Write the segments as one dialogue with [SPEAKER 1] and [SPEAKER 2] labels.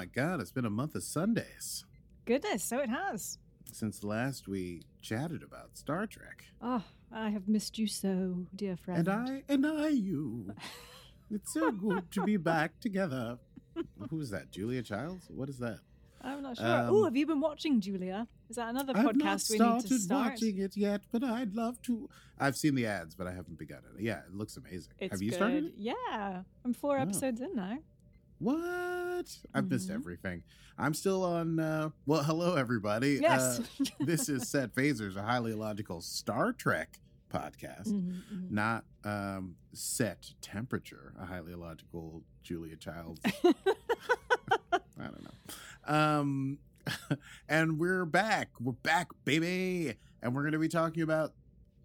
[SPEAKER 1] My God, it's been a month of Sundays
[SPEAKER 2] Goodness, so it has.
[SPEAKER 1] since last we chatted about Star Trek.
[SPEAKER 2] Oh, I have missed you so, dear friend.
[SPEAKER 1] And I, and I, you. It's so good to be back together. Who's that? Julia Childs? What is that?
[SPEAKER 2] I'm not sure.
[SPEAKER 1] Um,
[SPEAKER 2] oh, have you been watching Julia? Is that another
[SPEAKER 1] I've
[SPEAKER 2] podcast we need to
[SPEAKER 1] started
[SPEAKER 2] start?
[SPEAKER 1] watching it yet, but I'd love to. I've seen the ads, but I haven't begun it. Yeah, it looks amazing.
[SPEAKER 2] It's
[SPEAKER 1] Have you
[SPEAKER 2] good.
[SPEAKER 1] started it?
[SPEAKER 2] Yeah, I'm four
[SPEAKER 1] Oh.
[SPEAKER 2] episodes in now.
[SPEAKER 1] What? I've missed
[SPEAKER 2] Mhm.
[SPEAKER 1] everything. I'm still on. Uh, well, hello, everybody.
[SPEAKER 2] Yes.
[SPEAKER 1] Uh, this is Set Phasers, a highly logical Star Trek podcast.
[SPEAKER 2] Mhm, mhm.
[SPEAKER 1] not um, set temperature, a highly logical Julia Childs. I don't know. Um, and we're back. We're back, baby. And we're going to be talking about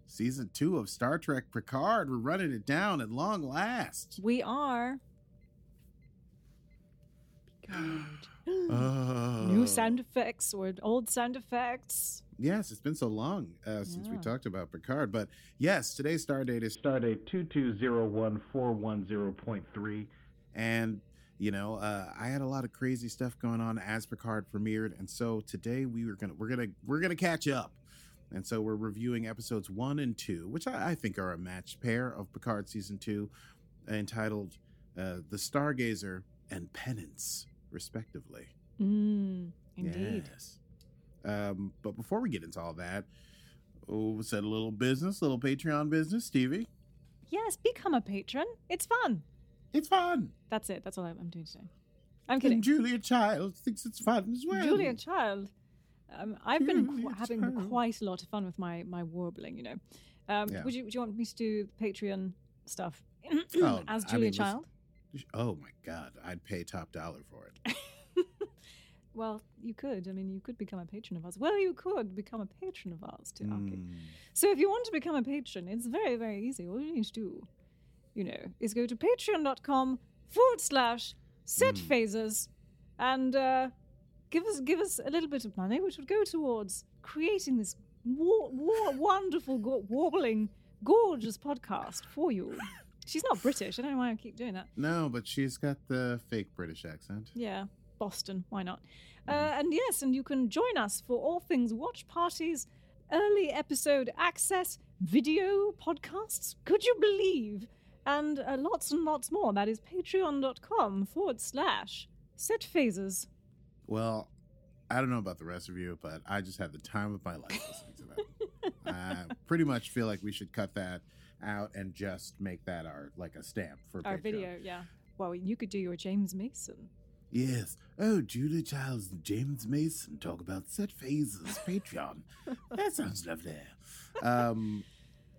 [SPEAKER 1] season two of Star Trek Picard. We're running it down at long last.
[SPEAKER 2] We are. Good.
[SPEAKER 1] Oh.
[SPEAKER 2] New sound effects or old sound effects.
[SPEAKER 1] Yes, it's been so long uh, since we talked about Picard. But yes, today's star date is
[SPEAKER 3] Stardate 2201410.3.
[SPEAKER 1] and you know uh, i had a lot of crazy stuff going on as picard premiered and so today we were gonna we're gonna we're gonna catch up and so we're reviewing episodes one and two which i, I think are a matched pair of picard season two entitled uh, the stargazer and penance respectively
[SPEAKER 2] Mm, indeed.
[SPEAKER 1] yes um, but before we get into all that oh said a little business little patreon business stevie
[SPEAKER 2] Yes, become a patron. It's fun.
[SPEAKER 1] it's fun
[SPEAKER 2] That's it. That's all I'm doing today. I'm
[SPEAKER 1] and
[SPEAKER 2] kidding.
[SPEAKER 1] julia child thinks it's fun as well
[SPEAKER 2] Julia Child. Um, I've been qu- having
[SPEAKER 1] Child.
[SPEAKER 2] quite a lot of fun with my my warbling. You know, um,
[SPEAKER 1] Yeah.
[SPEAKER 2] would you would you want me to do Patreon stuff
[SPEAKER 1] Oh,
[SPEAKER 2] as
[SPEAKER 1] I
[SPEAKER 2] Julia
[SPEAKER 1] mean, listen-
[SPEAKER 2] Child?
[SPEAKER 1] Oh my god, I'd pay top dollar for it.
[SPEAKER 2] Well, you could. I mean, you could become a patron of ours. Well, you could become a patron of ours too.
[SPEAKER 1] Mm.
[SPEAKER 2] So if you want to become a patron, it's very, very easy. All you need to do, you know, is go to patreon.com forward slash set
[SPEAKER 1] Mm.
[SPEAKER 2] phasers and uh, give us give us a little bit of money, which would go towards creating this war- war- wonderful, go- warbling, gorgeous podcast for you. She's not British. I don't know why I keep doing that.
[SPEAKER 1] No, but she's got the fake British accent.
[SPEAKER 2] Yeah, Boston. Why not? Uh, and yes, and you can join us for all things watch parties, early episode access, video podcasts. Could you believe? And uh, lots and lots more. That is patreon.com forward slash set phases.
[SPEAKER 1] Well, I don't know about the rest of you, but I just had the time of my life listening to that. I pretty much feel like we should cut that out and just make that our like a stamp for
[SPEAKER 2] Our
[SPEAKER 1] Patreon.
[SPEAKER 2] video, yeah. Well, you could do your James Mason.
[SPEAKER 1] Yes. Oh, Julia Childs and James Mason talk about set phases Patreon. that sounds lovely. Um,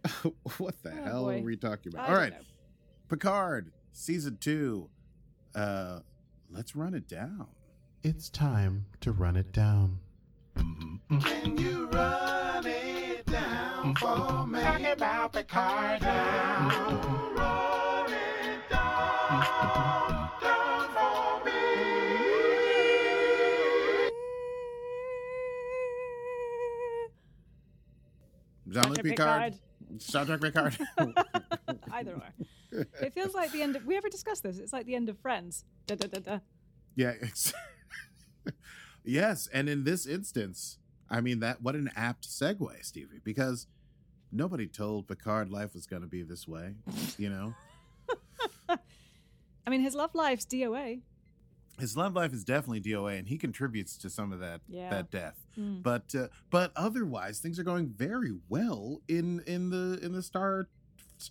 [SPEAKER 1] what the
[SPEAKER 2] Oh,
[SPEAKER 1] hell
[SPEAKER 2] boy.
[SPEAKER 1] are we talking about?
[SPEAKER 2] I
[SPEAKER 1] All
[SPEAKER 2] know.
[SPEAKER 1] Picard, season two. Uh, let's run it down.
[SPEAKER 4] It's time to run it down.
[SPEAKER 1] Can you run it down for me? Talk about Picard now. Run it down, down for me. Jean-Luc
[SPEAKER 2] Dr.
[SPEAKER 1] Picard. Star Trek Picard.
[SPEAKER 2] Either or. It feels like the end of. We ever discussed this? It's like the end of Friends. Da, da, da, da.
[SPEAKER 1] yeah. It's yes, and in this instance, I mean that. What an apt segue, Stevie, because nobody told Picard life was going to be this way. You know.
[SPEAKER 2] I mean, his love life's DOA.
[SPEAKER 1] his love life is definitely DOA, and he contributes to some of that
[SPEAKER 2] Yeah.
[SPEAKER 1] that death.
[SPEAKER 2] Mm.
[SPEAKER 1] But uh, but otherwise, things are going very well in in the in the Star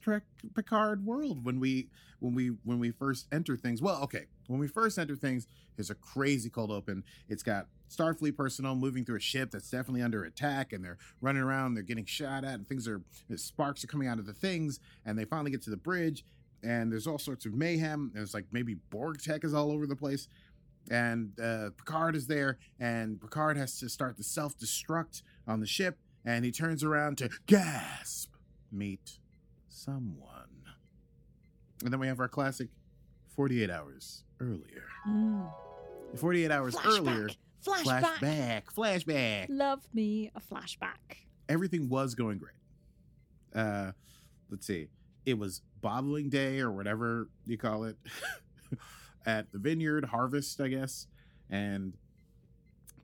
[SPEAKER 1] Trek Picard world when we when we when we first enter things. Well, okay, when we first enter things, there's a crazy cold open. It's got Starfleet personnel moving through a ship that's definitely under attack, and they're running around, they're getting shot at, and things are sparks are coming out of the things, and they finally get to the bridge, and there's all sorts of mayhem. It's like maybe Borg tech is all over the place. And uh, Picard is there, and Picard has to start the self destruct on the ship, and he turns around to gasp, meet someone. And then we have our classic 48 hours earlier.
[SPEAKER 2] Mm.
[SPEAKER 1] 48 hours earlier.
[SPEAKER 2] Flashback.
[SPEAKER 1] Flashback. Flashback.
[SPEAKER 2] Love me a flashback.
[SPEAKER 1] Everything was going great. Uh, let's see. It was bottling day or whatever you call it at the vineyard, harvest, I guess. And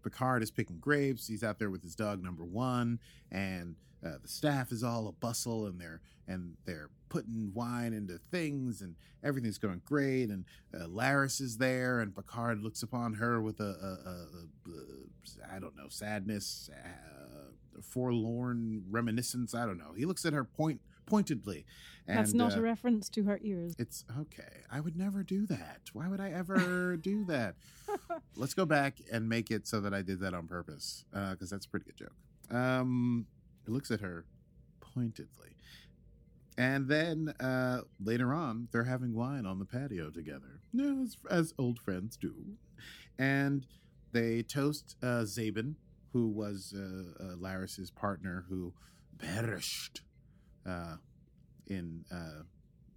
[SPEAKER 1] Picard is picking grapes. He's out there with his dog number one, and uh, the staff is all a bustle, and they're and they're putting wine into things, and everything's going great. And uh, Laris is there, and Picard looks upon her with a, a, a, a I don't know sadness, uh, forlorn reminiscence. I don't know. He looks at her point pointedly. And,
[SPEAKER 2] That's not
[SPEAKER 1] uh,
[SPEAKER 2] a reference to her ears.
[SPEAKER 1] it's okay. I would never do that. Why would I ever do that? Let's go back and make it so that I did that on purpose, because that's a pretty good joke. Um, looks at her pointedly, and then uh, later on, they're having wine on the patio together, as, as old friends do, and they toast uh, Zhaban, who was uh, uh, Laris's partner, who perished uh, in uh,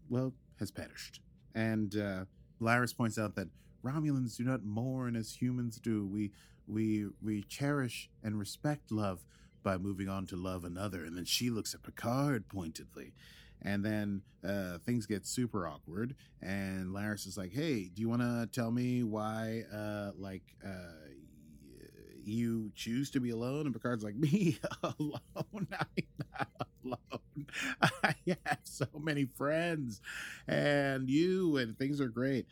[SPEAKER 1] well, has perished. And uh, Laris points out that Romulans do not mourn as humans do. We we we cherish and respect love by moving on to love another. And then she looks at Picard pointedly. And then uh, things get super awkward. And Laris is like, "Hey, do you want to tell me why, uh, like, uh, you choose to be alone?" And Picard's like, "Me alone? I'm not alone. I have so many friends, and you, and things are great."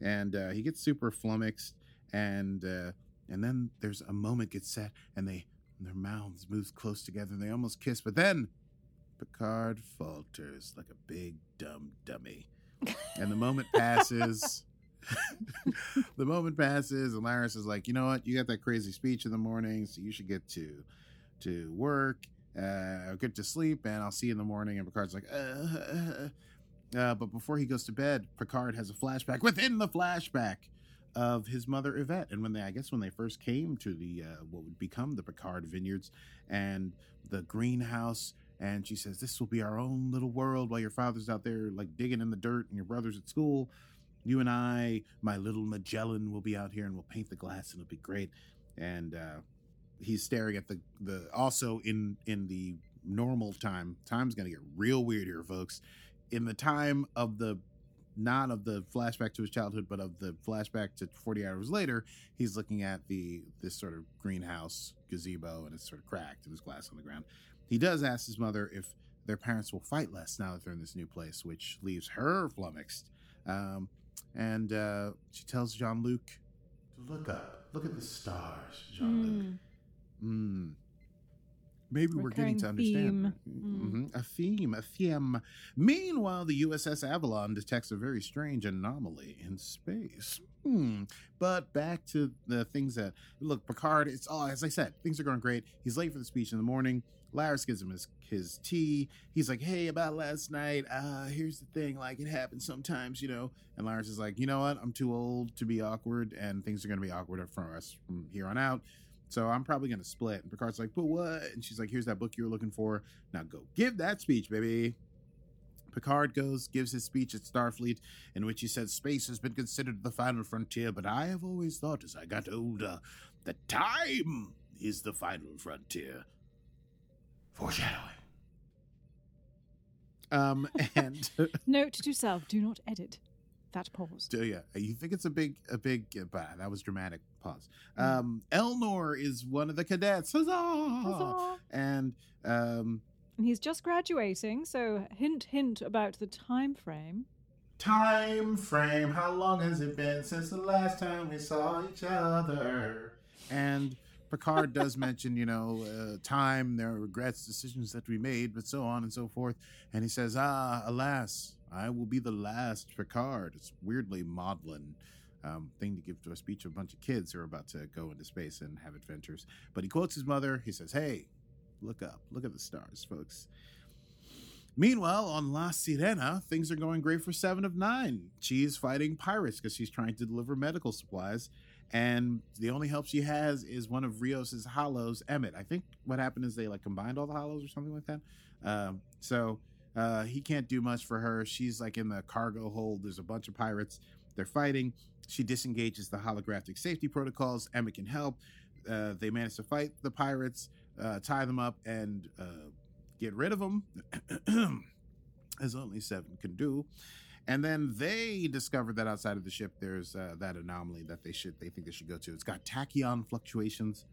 [SPEAKER 1] And uh, he gets super flummoxed, and uh, and then there's a moment gets set, and they their mouths move close together, and they almost kiss, but then Picard falters like a big dumb dummy, and the moment passes. the moment passes, and Laris is like, "You know what? You got that crazy speech in the morning, so you should get to to work, uh, get to sleep, and I'll see you in the morning." And Picard's like, uh, uh, uh, but before he goes to bed, Picard has a flashback within the flashback of his mother Yvette, and when they, I guess, when they first came to the uh, what would become the Picard Vineyards and the greenhouse, and she says, "This will be our own little world while your father's out there like digging in the dirt, and your brother's at school." You and I, my little Magellan, will be out here and we'll paint the glass and it'll be great. And uh, he's staring at the the also in in the normal time. Time's gonna get real weird here, folks. In the time of the not of the flashback to his childhood, but of the flashback to 40 hours later, he's looking at the this sort of greenhouse gazebo and it's sort of cracked and there's glass on the ground. He does ask his mother if their parents will fight less now that they're in this new place, which leaves her flummoxed. Um, and uh, she tells Jean Luc to look up, look at the stars, Jean Luc.
[SPEAKER 2] Mm.
[SPEAKER 1] Mm. Maybe we're getting to understand.
[SPEAKER 2] theme.
[SPEAKER 1] Mhm. A theme, a theme. Meanwhile, the USS Avalon detects a very strange anomaly in space. Hmm. But back to the things that look, Picard. It's all as I said. Things are going great. He's late for the speech in the morning. Laris gives him his his tea. He's like, "Hey, about last night. Uh, here's the thing. Like, it happens sometimes, you know." And Laris is like, "You know what? I'm too old to be awkward, and things are going to be awkward for us from here on out." So I'm probably gonna split. And Picard's like, but what? And she's like, here's that book you were looking for. Now go give that speech, baby. Picard goes, gives his speech at Starfleet, in which he says space has been considered the final frontier, but I have always thought as I got older that time is the final frontier. Foreshadowing. Um, and
[SPEAKER 2] Note to self: do not edit that pause.
[SPEAKER 1] So yeah, you think it's a big, a big, uh, bah, that was dramatic. Pause.
[SPEAKER 2] Mm.
[SPEAKER 1] Um, Elnor is one of the cadets. Huzzah!
[SPEAKER 2] Huzzah!
[SPEAKER 1] And um,
[SPEAKER 2] And he's just graduating, so hint, hint about the time frame.
[SPEAKER 1] time frame. How long has it been since the last time we saw each other? And Picard does mention, you know, uh, time, there are regrets, decisions that we made, but so on and so forth. And he says, Ah, alas, I will be the last Picard. It's weirdly maudlin um, thing to give to a speech of a bunch of kids who are about to go into space and have adventures. But he quotes his mother. He says, Hey, look up, look at the stars, folks. Meanwhile, on La Sirena, things are going great for Seven of Nine. She's fighting pirates because she's trying to deliver medical supplies. And the only help she has is one of Rios's hollows, Emmett. I think what happened is they like combined all the hollows or something like that. Um, so uh, he can't do much for her. She's like in the cargo hold. There's a bunch of pirates. They're fighting. She disengages the holographic safety protocols. Emmett can help. Uh, they manage to fight the pirates, uh, tie them up, and uh, get rid of them, as only Seven can do. And then they discover that outside of the ship, there's uh, that anomaly that they should they think they should go to. It's got tachyon fluctuations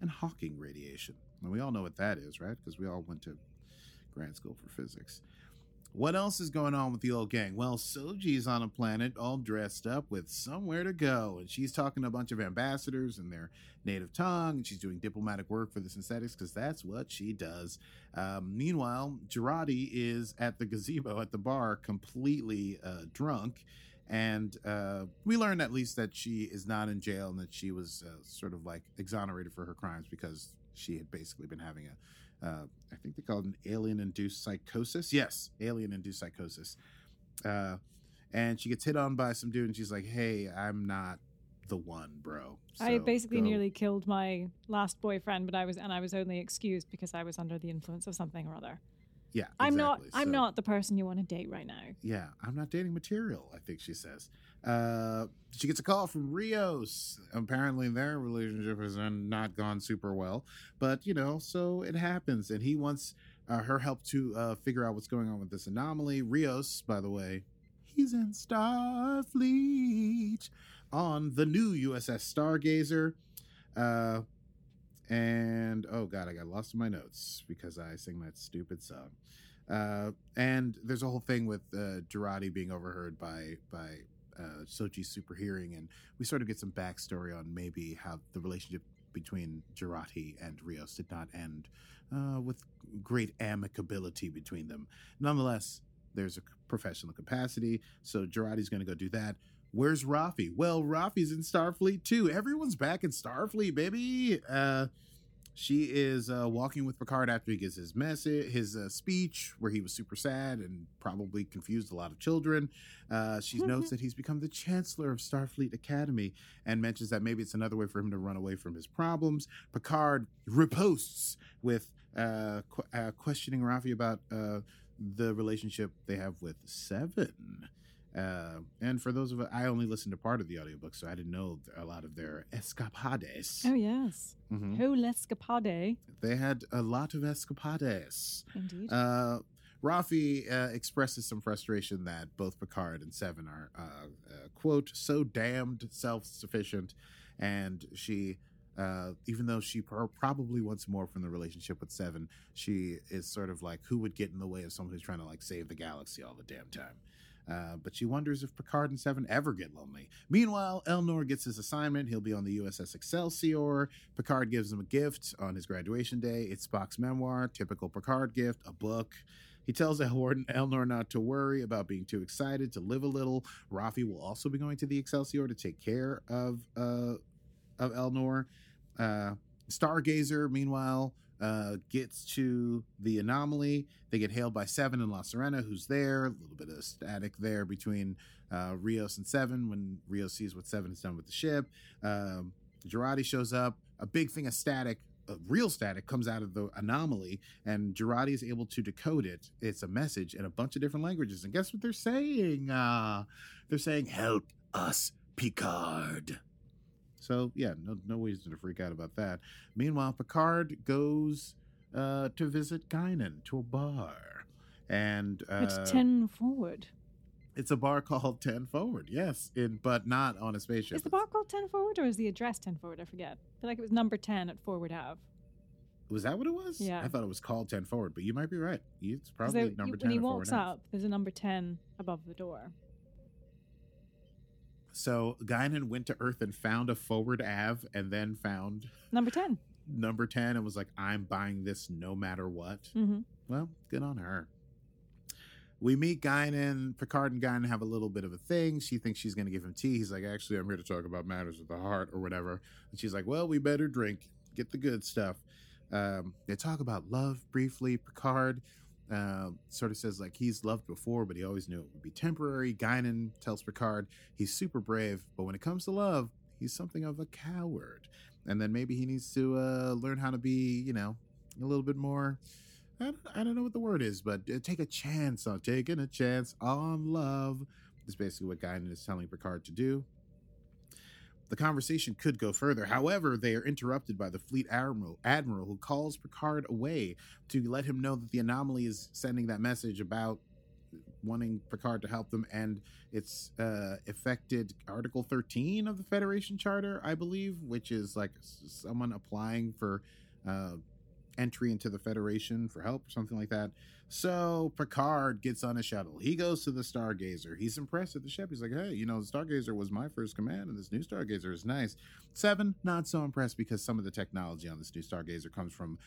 [SPEAKER 1] and Hawking radiation. And we all know what that is, right? Because we all went to grad school for physics. What else is going on with the old gang? Well, Soji's on a planet all dressed up with somewhere to go, and she's talking to a bunch of ambassadors in their native tongue, and she's doing diplomatic work for the synthetics because that's what she does. Um, meanwhile, Jurati is at the gazebo at the bar, completely uh, drunk, and uh, we learn at least that she is not in jail and that she was uh, sort of like exonerated for her crimes because she had basically been having a uh, I think they call it an alien induced psychosis. Yes, alien induced psychosis. Uh, and she gets hit on by some dude, and she's like, "Hey, I'm not the one, bro."
[SPEAKER 2] I basically
[SPEAKER 1] go."
[SPEAKER 2] nearly killed my last boyfriend, but I was and I was only excused because I was under the influence of something or other.
[SPEAKER 1] Yeah,
[SPEAKER 2] I'm not
[SPEAKER 1] exactly.
[SPEAKER 2] I'm not the person you want to date right now.
[SPEAKER 1] Yeah, I'm not dating material. I think she says. Uh, she gets a call from Rios. Apparently, their relationship has not gone super well, but you know, so it happens. And he wants uh, her help to uh, figure out what's going on with this anomaly. Rios, by the way, he's in Starfleet on the new USS Stargazer. Uh, and oh god, I got lost in my notes because I sing that stupid song. Uh, and there's a whole thing with uh, Jurati being overheard by by uh, Soji's super hearing, and we sort of get some backstory on maybe how the relationship between Jurati and Rios did not end uh, with great amicability between them. Nonetheless, there's a professional capacity, so Jurati's going to go do that. Where's Raffi? Well, Raffi's in Starfleet too. Everyone's back in Starfleet, baby. Uh, she is uh, walking with Picard after he gives his message, his uh, speech, where he was super sad and probably confused a lot of children. Uh, she notes that he's become the chancellor of Starfleet Academy and mentions that maybe it's another way for him to run away from his problems. Picard reposts with uh, qu- uh, questioning Raffi about uh, the relationship they have with Seven. Uh, and for those of us, I only listened to part of the audiobook, so I didn't know a lot of their escapades.
[SPEAKER 2] Oh yes,
[SPEAKER 1] Mhm.
[SPEAKER 2] oh l'escapade,
[SPEAKER 1] They had a lot of escapades.
[SPEAKER 2] indeed.
[SPEAKER 1] Uh, Raffi uh, expresses some frustration that both Picard and Seven are, uh, uh, quote, so damned self sufficient. And she, uh, even though she pro- probably wants more from the relationship with Seven, she is sort of like, who would get in the way of someone who's trying to like save the galaxy all the damn time? Uh, but she wonders if Picard and Seven ever get lonely. Meanwhile, Elnor gets his assignment. He'll be on the USS Excelsior. Picard gives him a gift on his graduation day. It's Spock's memoir, typical Picard gift, a book. He tells Elnor not to worry about being too excited, to live a little. Raffi will also be going to the Excelsior to take care of uh, of Elnor. Uh, Stargazer, meanwhile, uh, gets to the anomaly. They get hailed by Seven and La Sirena, who's there. A little bit of static there between uh, Rios and Seven when Rios sees what Seven has done with the ship. Um, Jurati shows up. A big thing of static, uh, real static, comes out of the anomaly, and Jurati is able to decode it. It's a message in a bunch of different languages. And guess what they're saying? Uh, they're saying, Help us, Picard. So, yeah, no, no reason to freak out about that. Meanwhile, Picard goes uh, to visit Guinan to a bar. And uh,
[SPEAKER 2] it's ten forward.
[SPEAKER 1] it's a bar called 10 Forward, yes, in, but not on a spaceship.
[SPEAKER 2] Is the bar called ten forward or is the address ten forward? I forget. I feel like it was number ten at Forward Ave.
[SPEAKER 1] Was that what it was?
[SPEAKER 2] Yeah.
[SPEAKER 1] I thought it was called 10 Forward, but you might be right. It's probably
[SPEAKER 2] they-
[SPEAKER 1] number
[SPEAKER 2] you-
[SPEAKER 1] 10
[SPEAKER 2] when he walks
[SPEAKER 1] Forward Ave.
[SPEAKER 2] up, there's a number ten above the door.
[SPEAKER 1] So Guinan went to Earth and found a forward Av, and then found
[SPEAKER 2] Number 10.
[SPEAKER 1] number ten and was like, "I'm buying this no matter what."
[SPEAKER 2] Mm-hmm.
[SPEAKER 1] Well, good on her. We meet Guinan. Picard and Guinan have a little bit of a thing. She thinks she's going to give him tea. He's like, actually, I'm here to talk about matters of the heart or whatever. And she's like, well, we better drink, get the good stuff. Um, they talk about love briefly. Picard uh, sort of says like he's loved before, but he always knew it would be temporary. Guinan tells Picard he's super brave, but when it comes to love, he's something of a coward. And then maybe he needs to uh, learn how to be, you know, a little bit more. I don't, I don't know what the word is, but uh, take a chance on taking a chance on love. Is basically what Guinan is telling Picard to do. The conversation could go further. However, they are interrupted by the fleet admiral, admiral who calls Picard away to let him know that the anomaly is sending that message about wanting Picard to help them, and it's uh, affected Article 13 of the Federation Charter, I believe, which is like someone applying for uh, entry into the Federation for help or something like that. So Picard gets on a shuttle. He goes to the Stargazer. He's impressed at the ship. He's like, hey, you know, the Stargazer was my first command, and this new Stargazer is nice. Seven, not so impressed because some of the technology on this new Stargazer comes from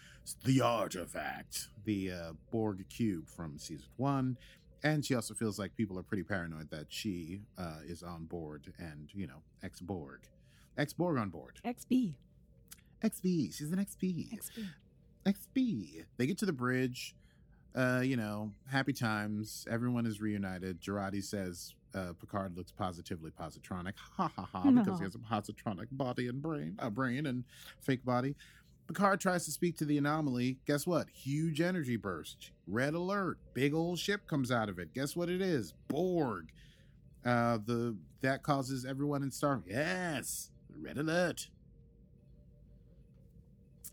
[SPEAKER 1] the artifact, the uh, Borg cube from season one. And she also feels like people are pretty paranoid that she uh, is on board and, you know, ex Borg. Ex Borg on board.
[SPEAKER 2] XB.
[SPEAKER 1] XB. She's an XB.
[SPEAKER 2] XB.
[SPEAKER 1] XP. They get to the bridge. Uh, you know, happy times. Everyone is reunited. Jurati says uh, Picard looks positively positronic. Ha ha ha! Because he has a positronic body and brain, a brain and fake body. Picard tries to speak to the anomaly. Guess what? Huge energy burst. Red alert. Big old ship comes out of it. Guess what it is? Borg. Uh, the that causes everyone in Star. Yes, red alert.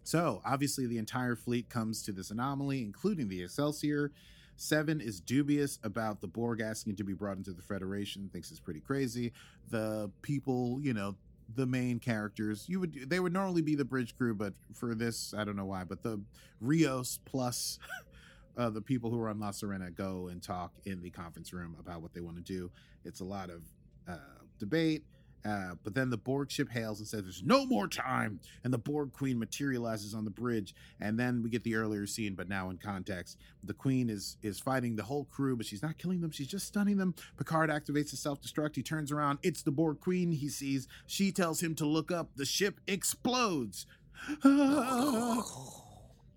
[SPEAKER 1] So, obviously, the entire fleet comes to this anomaly, including the Excelsior. Seven is dubious about the Borg asking to be brought into the Federation, thinks it's pretty crazy. The people, you know, the main characters, you would they would normally be the bridge crew, but for this, I don't know why, but the Rios plus uh, the people who are on La Sirena go and talk in the conference room about what they want to do. It's a lot of uh, debate. Uh, but then the Borg ship hails and says, There's no more time. And the Borg queen materializes on the bridge. And then we get the earlier scene, but now in context. The queen is is fighting the whole crew, but she's not killing them. She's just stunning them. Picard activates the self destruct. He turns around. It's the Borg queen he sees. She tells him to look up. The ship explodes.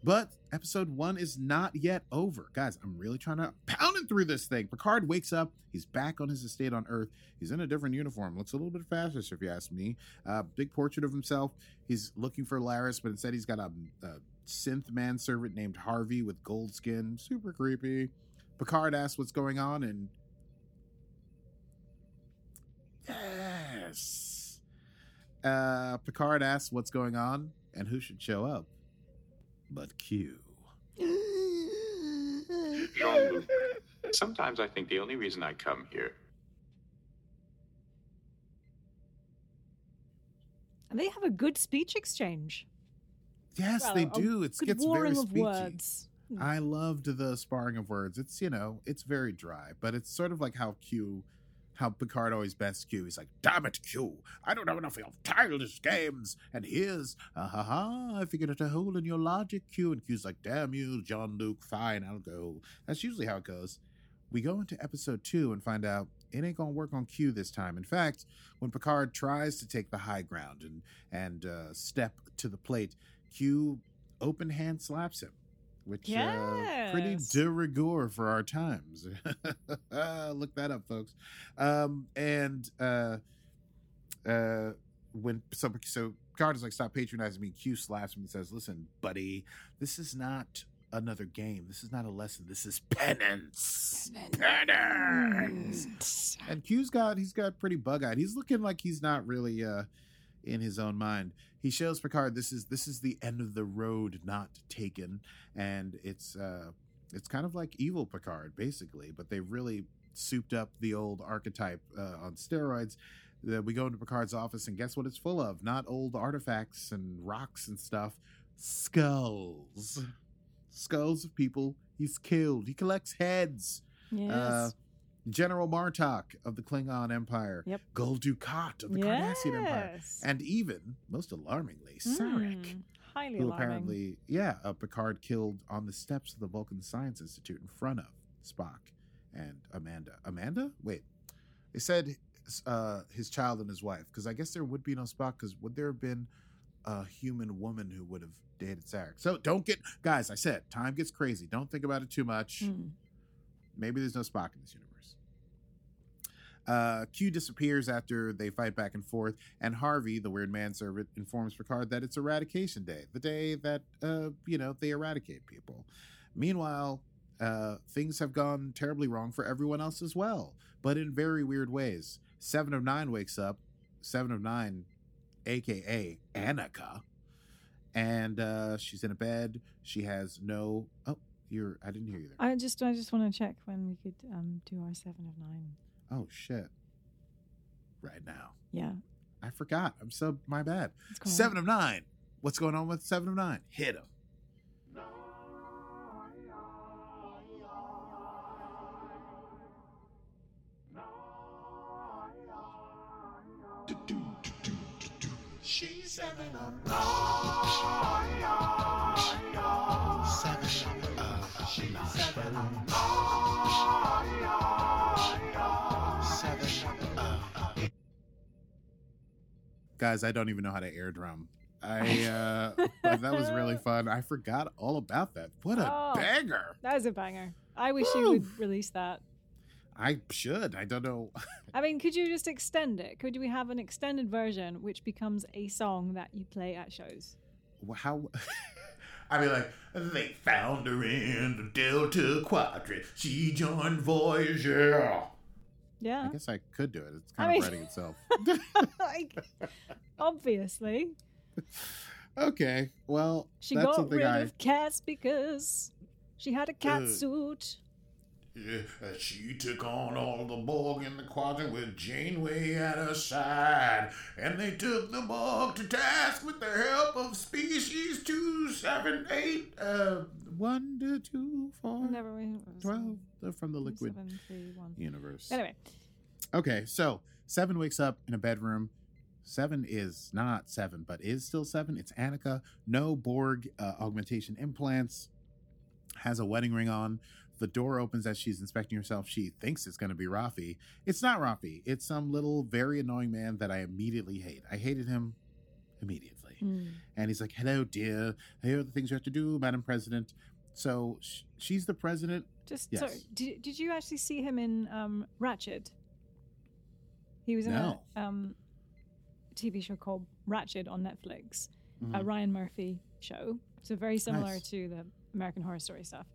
[SPEAKER 1] But episode one is not yet over. Guys, I'm really trying to pound it through this thing. Picard wakes up. He's back on his estate on Earth. He's in a different uniform. Looks a little bit faster, if you ask me. Uh, big portrait of himself. He's looking for Laris, but instead he's got a, a synth manservant named Harvey with gold skin. Super creepy. Picard asks what's going on, and yes. Uh, Picard asks what's going on and who should show up but Q.
[SPEAKER 3] Jean-Luc, sometimes I think the only reason I come here
[SPEAKER 2] And they have a good speech exchange.
[SPEAKER 1] Yes,
[SPEAKER 2] Well,
[SPEAKER 1] they do. It gets very
[SPEAKER 2] warring of
[SPEAKER 1] speechy.
[SPEAKER 2] words. Hmm.
[SPEAKER 1] I loved the sparring of words. It's you know, it's very dry, but it's sort of like how Q, how Picard always best Q. He's like, "Damn it, Q! I don't have enough of your childish games." And here's, ah ha ha! I figured out a hole in your logic, Q. And Q's like, "Damn you, Jean-Luc! Fine, I'll go." That's usually how it goes. We go into episode two and find out it ain't gonna work on Q this time. In fact, when Picard tries to take the high ground and and uh, step to the plate, Q open hand slaps him, which uh, pretty
[SPEAKER 2] Yes.
[SPEAKER 1] de rigueur for our times. Look that up, folks. Um, and uh, uh, when so so Picard is like, "Stop patronizing me," Q slaps him and says, "Listen, buddy, this is not." Another game. This is not a lesson. This is penance. Penance. And Q's got he's got pretty bug eyed. He's looking like he's not really uh in his own mind. He shows Picard this is this is the end of the road not taken, and it's uh it's kind of like evil Picard basically, but they really souped up the old archetype uh, on steroids. That we go into Picard's office and guess what it's full of? Not old artifacts and rocks and stuff, skulls, skulls of people he's killed. He collects heads.
[SPEAKER 2] Yes.
[SPEAKER 1] General Martok of the Klingon Empire,
[SPEAKER 2] Yep.
[SPEAKER 1] Gul Dukat of the Cardassian Empire, and even, most alarmingly, Sarek,
[SPEAKER 2] Mm, highly
[SPEAKER 1] who
[SPEAKER 2] alarming.
[SPEAKER 1] apparently, yeah, uh, Picard killed on the steps of the Vulcan Science Institute in front of Spock and Amanda. Amanda? Wait, they said uh, his child and his wife, because I guess there would be no Spock, because would there have been a human woman who would have dated Sarek? So don't get, guys, I said, time gets crazy. Don't think about it too much.
[SPEAKER 2] Mm.
[SPEAKER 1] Maybe there's no Spock in this universe. Uh, Q disappears after they fight back and forth, and Harvey, the weird manservant, informs Picard that it's Eradication Day, the day that uh, you know they eradicate people. Meanwhile, uh, things have gone terribly wrong for everyone else as well, but in very weird ways. Seven of Nine wakes up. Seven of Nine, aka Annika, and uh, she's in a bed. She has no. Oh, you're. I didn't hear you there.
[SPEAKER 2] I just, I just want to check when we could um, do our seven of nine.
[SPEAKER 1] Oh shit. Right now.
[SPEAKER 2] Yeah,
[SPEAKER 1] I forgot. I'm so my bad.
[SPEAKER 2] cool.
[SPEAKER 1] Seven of nine. What's going on with seven of nine? Hit him.
[SPEAKER 4] She's seven of Seven
[SPEAKER 1] Guys, I don't even know how to air drum. I uh that was really fun. I forgot all about that. What a
[SPEAKER 2] Oh.
[SPEAKER 1] banger.
[SPEAKER 2] was a banger. I wish you would release that.
[SPEAKER 1] I should. I don't know.
[SPEAKER 2] I mean, could you just extend it? Could we have an extended version which becomes a song that you play at shows?
[SPEAKER 1] how I mean like they found her in the Delta Quadrant. She joined Voyager.
[SPEAKER 2] Yeah.
[SPEAKER 1] I guess I could do it. It's
[SPEAKER 2] I
[SPEAKER 1] kind
[SPEAKER 2] mean-
[SPEAKER 1] of writing itself.
[SPEAKER 2] like, obviously.
[SPEAKER 1] okay. Well,
[SPEAKER 2] She got rid
[SPEAKER 1] I
[SPEAKER 2] of cats because she had a cat
[SPEAKER 1] Ugh.
[SPEAKER 2] suit.
[SPEAKER 1] Yeah, uh, she took on all the Borg in the quadrant with Janeway at her side, and they took the Borg to task with the help of species two, seven, eight, uh, one to two, four,
[SPEAKER 2] Never really.
[SPEAKER 1] twelve. From the liquid
[SPEAKER 2] Seven, three, one.
[SPEAKER 1] universe.
[SPEAKER 2] Anyway,
[SPEAKER 1] Okay, so Seven wakes up in a bedroom. Seven is not Seven, but is still Seven. It's Annika. No Borg uh, augmentation implants. Has a wedding ring on. The door opens as she's inspecting herself. She thinks it's going to be Raffi. It's not Raffi. It's some little very annoying man that I immediately hate. I hated him immediately.
[SPEAKER 2] hmm.
[SPEAKER 1] And he's like, "Hello, dear. Here are the things you have to do, Madam President." So sh- she's the president.
[SPEAKER 2] just
[SPEAKER 1] Yes.
[SPEAKER 2] sorry. Did, did you actually see him in um, Ratched? He was in
[SPEAKER 1] No.
[SPEAKER 2] a um, TV show called Ratched on Netflix, a
[SPEAKER 1] Mhm.
[SPEAKER 2] Ryan Murphy show. So very similar
[SPEAKER 1] Nice.
[SPEAKER 2] to the American Horror Story stuff.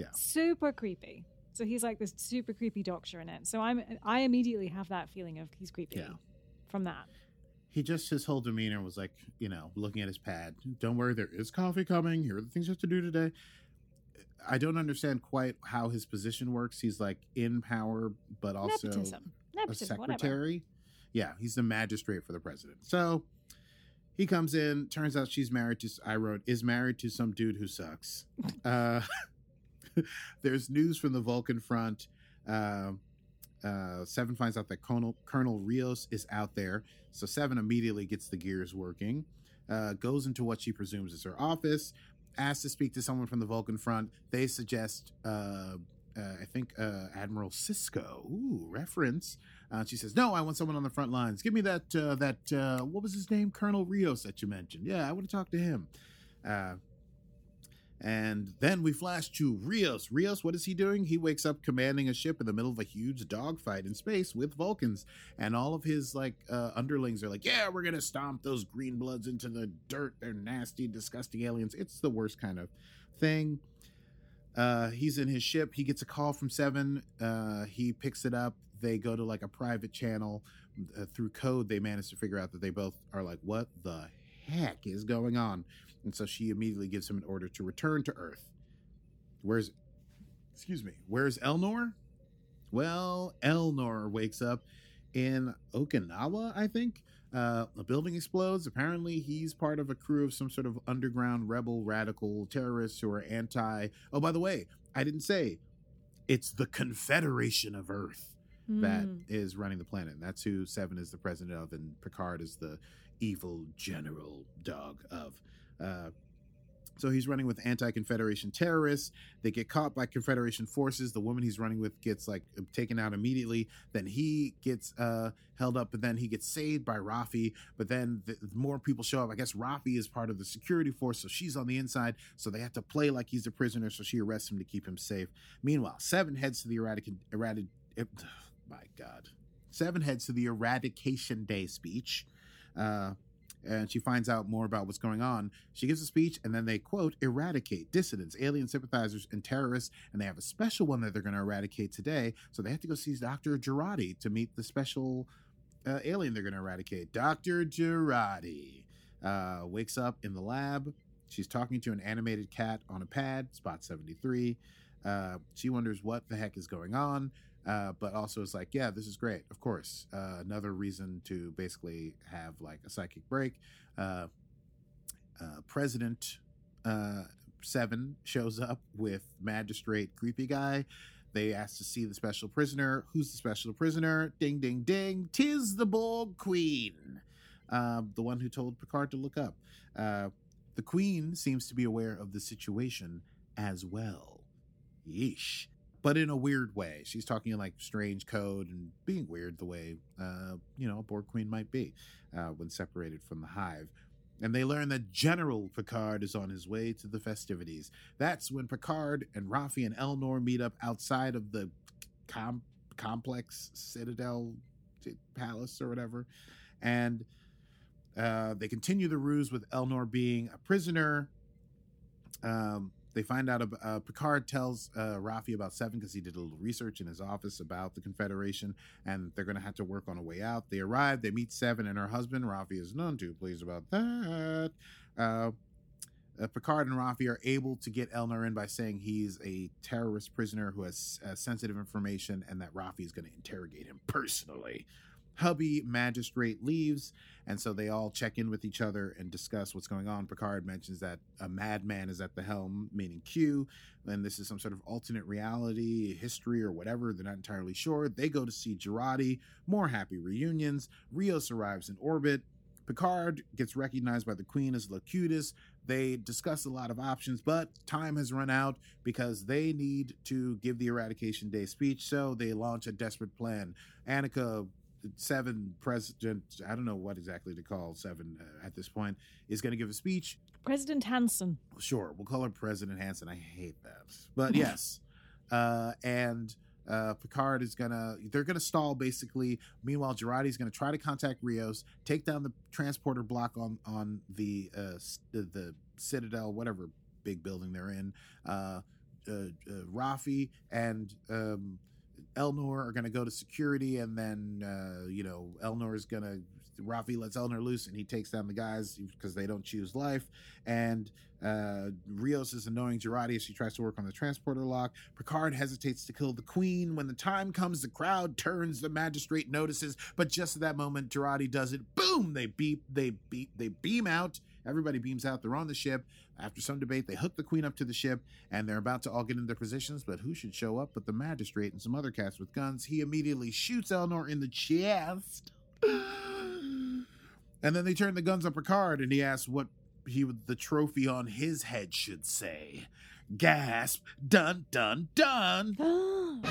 [SPEAKER 1] Yeah.
[SPEAKER 2] Super creepy. So he's like this super creepy doctor in it. So I'm I immediately have that feeling of he's creepy
[SPEAKER 1] Yeah.
[SPEAKER 2] from that.
[SPEAKER 1] he just his whole demeanor was like you know looking at his pad don't worry there is coffee coming here are the things you have to do today i don't understand quite how his position works he's like in power but also
[SPEAKER 2] Nepotism.
[SPEAKER 1] a
[SPEAKER 2] Nepotism, whatever.
[SPEAKER 1] secretary yeah he's the magistrate for the president so he comes in turns out she's married to i wrote is married to some dude who sucks uh there's news from the vulcan front uh, uh, Seven finds out that Colonel, Colonel Rios is out there, so Seven immediately gets the gears working. Uh, goes into what she presumes is her office, asks to speak to someone from the Vulcan front. They suggest, uh, uh, I think, uh, Admiral Sisko. Ooh, reference. Uh, she says, "No, I want someone on the front lines. Give me that uh, that what was his name, Colonel Rios that you mentioned. Yeah, I want to talk to him." And then we flash to Rios. Rios, what is he doing? He wakes up commanding a ship in the middle of a huge dogfight in space with Vulcans, and all of his like uh, underlings are like, "Yeah, we're gonna stomp those green bloods into the dirt. They're nasty, disgusting aliens. It's the worst kind of thing." Uh, he's in his ship. He gets a call from Seven. Uh, he picks it up. They go to like a private channel. Uh, through code, they manage to figure out that they both are like, "What the heck is going on?" And so she immediately gives him an order to return to Earth. Where's, excuse me, where's Elnor? Well, Elnor wakes up in Okinawa, I think. Uh, a building explodes. Apparently, he's part of a crew of some sort of underground rebel radical terrorists who are anti. Oh, by the way, I didn't say it's the Confederation of Earth. that
[SPEAKER 2] Hmm.
[SPEAKER 1] is running the planet. And that's who Seven is the president of, and Picard is the evil general dog of. Uh, so he's running with anti-Confederation terrorists. They get caught by Confederation forces. The woman he's running with gets like taken out immediately. Then he gets uh, held up, but then he gets saved by Raffi. But then the, more people show up. I guess Raffi is part of the security force, so she's on the inside. So they have to play like he's a prisoner. So she arrests him to keep him safe. Meanwhile, Seven heads to the eradic eradic. my God, Seven heads to the Eradication Day speech. Uh, and she finds out more about what's going on. She gives a speech, and then they quote eradicate dissidents, alien sympathizers, and terrorists. And they have a special one that they're going to eradicate today. So they have to go see Dr. Jurati to meet the special uh, alien they're going to eradicate. Dr. Jurati uh, wakes up in the lab. She's talking to an animated cat on a pad, spot 73. Uh, she wonders what the heck is going on. Uh, but also it's like, yeah, this is great. Of course, uh, another reason to basically have like a psychic break. Uh, uh, President uh, Seven shows up with magistrate creepy guy. They ask to see the special prisoner. Who's the special prisoner? Ding, ding, ding. Tis the Borg Queen, the one who told Picard to look up. The Queen seems to be aware of the situation as well. Yeesh but in a weird way. She's talking in like strange code and being weird the way, uh, you know, a Borg Queen might be uh, when separated from the hive. And they learn that General Picard is on his way to the festivities. That's when Picard and Raffi and Elnor meet up outside of the com- complex Citadel Palace or whatever. And uh, they continue the ruse with Elnor being a prisoner. Um, they find out uh, Picard tells uh, Raffi about Seven because he did a little research in his office about the Confederation, and they're going to have to work on a way out. They arrive, they meet Seven and her husband. Raffi is none too pleased about that. Uh, uh, Picard and Raffi are able to get Elnor in by saying he's a terrorist prisoner who has uh, sensitive information, and that Raffi is going to interrogate him personally. Hubby magistrate leaves, and so they all check in with each other and discuss what's going on. Picard mentions that a madman is at the helm, meaning Q, and this is some sort of alternate reality, history, or whatever. They're not entirely sure. They go to see Jurati, more happy reunions. Rios arrives in orbit. Picard gets recognized by the Queen as Locutus. They discuss a lot of options, but time has run out because they need to give the Eradication Day speech, so they launch a desperate plan. Annika seven president i don't know what exactly to call seven uh, at this point is going to give a speech.
[SPEAKER 2] President Hansen.
[SPEAKER 1] sure we'll call her president hansen i hate that. But yes uh, and uh, picard is gonna they're gonna stall basically. Meanwhile Jurati's gonna try to contact rios take down the transporter block on on the uh the, the citadel whatever big building they're in. Uh, uh, uh raffi and um Elnor are going to go to security, and then uh, you know Elnor is going to Raffi lets Elnor loose, and he takes down the guys because they don't choose life. And uh, Rios is annoying Jurati as she tries to work on the transporter lock. Picard hesitates to kill the Queen. When the time comes, the crowd turns. The magistrate notices, but just at that moment, Jurati does it. Boom! They beep. They beep. They beam out. Everybody beams out. They're on the ship. After some debate, they hook the queen up to the ship, and they're about to all get in their positions. But who should show up but the magistrate and some other cats with guns? He immediately shoots Elnor in the chest. and then they turn the guns on Picard, and he asks what he would the trophy on his head should say. Gasp! Dun dun dun!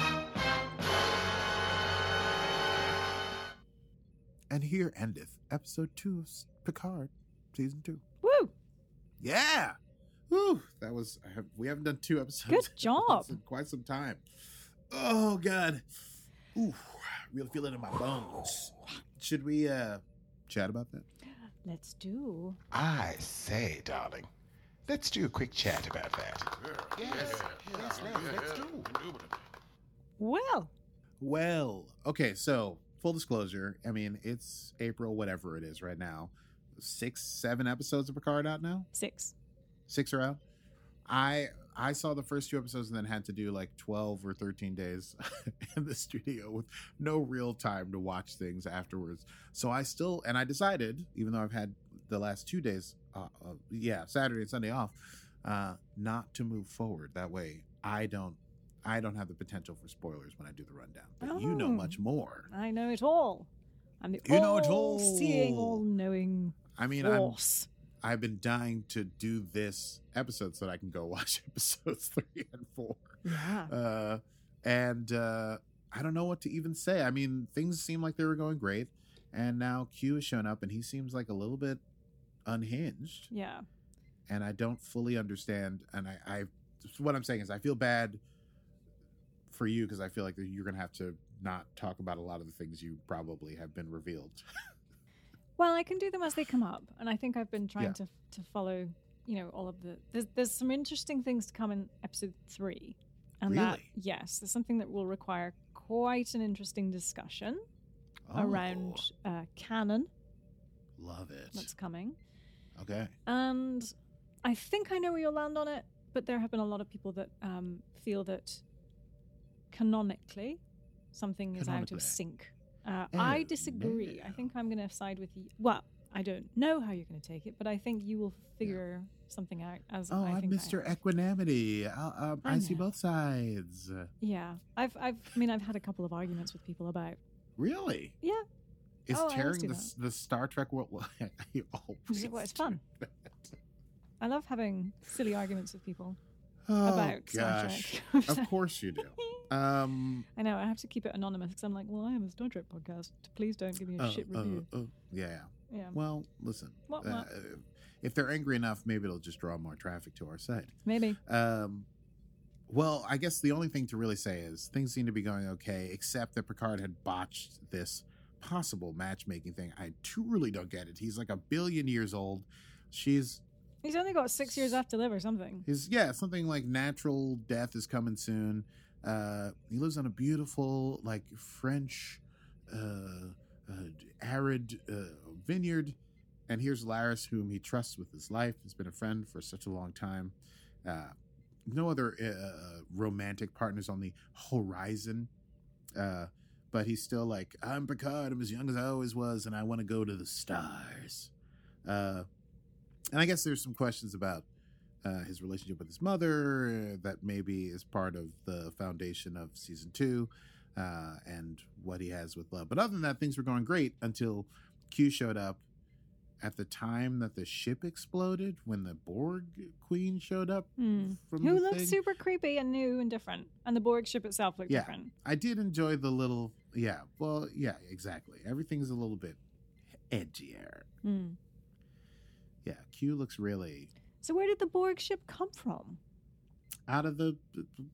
[SPEAKER 1] and here endeth episode two of Picard, season two.
[SPEAKER 2] Woo!
[SPEAKER 1] Yeah. Woo! that was I have, we haven't done two episodes.
[SPEAKER 2] Good job.
[SPEAKER 1] quite some- quite some time. Oh god. Ooh, really feel it in my bones. Should we uh chat about that?
[SPEAKER 2] Let's do.
[SPEAKER 4] I say, darling, let's do a quick chat about that.
[SPEAKER 1] Yes, yes, let's do.
[SPEAKER 2] Well,
[SPEAKER 1] Well, okay, so full disclosure, I mean it's April, whatever it is right now. Six, seven episodes of Picard out now?
[SPEAKER 2] six.
[SPEAKER 1] Six are out. I I saw the first two episodes and then had to do like twelve or thirteen days in the studio with no real time to watch things afterwards. So I still and I decided, even though I've had the last two days, uh, uh, yeah, Saturday and Sunday off, uh, not to move forward. That way, I don't I don't have the potential for spoilers when I do the rundown, but you know
[SPEAKER 2] Oh.
[SPEAKER 1] much more.
[SPEAKER 2] I know it all. I'm the
[SPEAKER 1] You know it
[SPEAKER 2] all-seeing, all-knowing
[SPEAKER 1] I mean, I'm. I've been dying to do this episode so that I can go watch episodes three and four.
[SPEAKER 2] Yeah.
[SPEAKER 1] Uh, and uh, I don't know what to even say. I mean, things seem like they were going great, and now Q has shown up, and he seems like a little bit unhinged,
[SPEAKER 2] Yeah.
[SPEAKER 1] and I don't fully understand. And I, I what I'm saying is, I feel bad for you because I feel like you're gonna have to not talk about a lot of the things you probably have been revealed.
[SPEAKER 2] Well, I can do them as they come up, and I think I've been trying
[SPEAKER 1] Yeah.
[SPEAKER 2] to to follow, you know, all of the. There's there's some interesting things to come in episode three, and that yes, there's something that will require quite an interesting discussion around
[SPEAKER 1] Oh,
[SPEAKER 2] uh, canon
[SPEAKER 1] love it.
[SPEAKER 2] that's coming,
[SPEAKER 1] Okay.
[SPEAKER 2] and I think I know where you'll land on it. But there have been a lot of people that um, feel that canonically something is out of sync. Uh, I
[SPEAKER 1] Oh,
[SPEAKER 2] disagree. I think I'm going to side with you. Well, I don't know how you're going to take it, but I think you will figure something out as
[SPEAKER 1] Oh,
[SPEAKER 2] I
[SPEAKER 1] I'm
[SPEAKER 2] think I
[SPEAKER 1] Mr. Equanimity. I, um,
[SPEAKER 2] I
[SPEAKER 1] I see both sides.
[SPEAKER 2] Yeah, I've, I've, I mean, I've had a couple of arguments with people about.
[SPEAKER 1] Really?
[SPEAKER 2] Yeah.
[SPEAKER 1] Is
[SPEAKER 2] Oh,
[SPEAKER 1] tearing the, the Star Trek world?
[SPEAKER 2] Well, it's fun. I love having silly arguments with people
[SPEAKER 1] Oh,
[SPEAKER 2] about Star
[SPEAKER 1] gosh.
[SPEAKER 2] Trek.
[SPEAKER 1] of course you do. Um,
[SPEAKER 2] I know I have to keep it anonymous because I'm like, well, I am a Star Trek podcast. Please don't give me a
[SPEAKER 1] uh,
[SPEAKER 2] shit
[SPEAKER 1] uh,
[SPEAKER 2] review.
[SPEAKER 1] uh, yeah.
[SPEAKER 2] yeah,
[SPEAKER 1] Well, listen.
[SPEAKER 2] What,
[SPEAKER 1] uh, if they're angry enough, maybe it'll just draw more traffic to our site.
[SPEAKER 2] maybe.
[SPEAKER 1] Um, well, I guess the only thing to really say is things seem to be going okay, except that Picard had botched this possible matchmaking thing. I truly don't get it. He's like a billion years old. She's
[SPEAKER 2] He's only got six years left to live or something.
[SPEAKER 1] his yeah something like natural death is coming soon. Uh, he lives on a beautiful like French uh, uh, arid uh, vineyard, and here's Laris, whom he trusts with his life. Has been a friend for such a long time. Uh, no other romantic partners on the horizon. But he's still like, I'm Picard. I'm as young as I always was, and I want to go to the stars. And I guess there's some questions about uh, his relationship with his mother uh, that maybe is part of the foundation of season two, uh, and what he has with love. But other than that, things were going great until Q showed up at the time that the ship exploded when the Borg Queen showed up. From
[SPEAKER 2] Who
[SPEAKER 1] the
[SPEAKER 2] looked
[SPEAKER 1] thing.
[SPEAKER 2] super creepy and new and different, and the Borg ship itself looked
[SPEAKER 1] Yeah.
[SPEAKER 2] different.
[SPEAKER 1] I did enjoy the little, yeah, well, yeah, exactly. Everything's a little bit edgier.
[SPEAKER 2] Hmm.
[SPEAKER 1] Yeah, Q looks really
[SPEAKER 2] So where did the Borg ship come from?
[SPEAKER 1] out of the, the the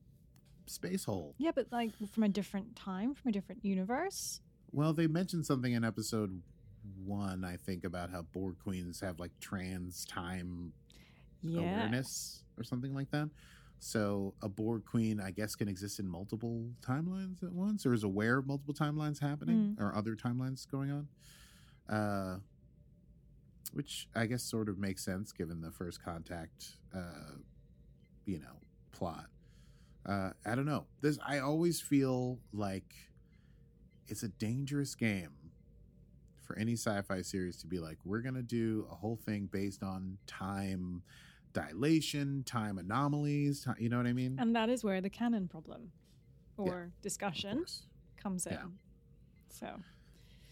[SPEAKER 1] space hole.
[SPEAKER 2] Yeah, but like from a different time, from a different universe.
[SPEAKER 1] Well, they mentioned something in episode one, I think, about how Borg queens have like trans time
[SPEAKER 2] Yeah.
[SPEAKER 1] awareness or something like that. So a Borg queen, I guess, can exist in multiple timelines at once, or is aware of multiple timelines happening, or other timelines going on. Uh, which I guess sort of makes sense given the first contact, uh, you know, plot. Uh, I don't know. This I always feel like it's a dangerous game for any sci-fi series to be like, we're gonna do a whole thing based on time dilation, time anomalies. Ti you know what I mean?
[SPEAKER 2] And that is where the canon problem or
[SPEAKER 1] Of
[SPEAKER 2] discussion comes in.
[SPEAKER 1] Yeah.
[SPEAKER 2] So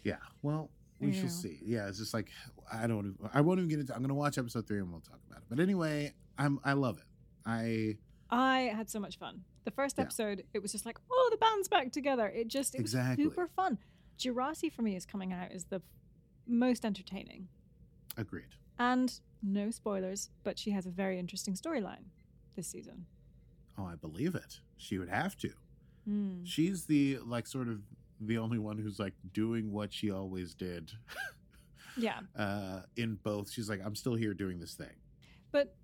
[SPEAKER 1] Yeah. Well, we
[SPEAKER 2] Yeah.
[SPEAKER 1] shall see. Yeah, it's just like I don't. I won't even get into. I'm gonna watch episode three and we'll talk about it. But anyway, I'm. I love it. I
[SPEAKER 2] I had so much fun. The first
[SPEAKER 1] Yeah.
[SPEAKER 2] episode, it was just like, oh, the band's back together. It just it
[SPEAKER 1] Exactly.
[SPEAKER 2] was super fun. Jurati for me is coming out is the most entertaining.
[SPEAKER 1] agreed.
[SPEAKER 2] And no spoilers, but she has a very interesting storyline this season.
[SPEAKER 1] Oh, I believe it. She would have to.
[SPEAKER 2] Hmm.
[SPEAKER 1] She's the like sort of the only one who's like doing what she always did.
[SPEAKER 2] Yeah,
[SPEAKER 1] uh in both she's like i'm still here doing this thing
[SPEAKER 2] but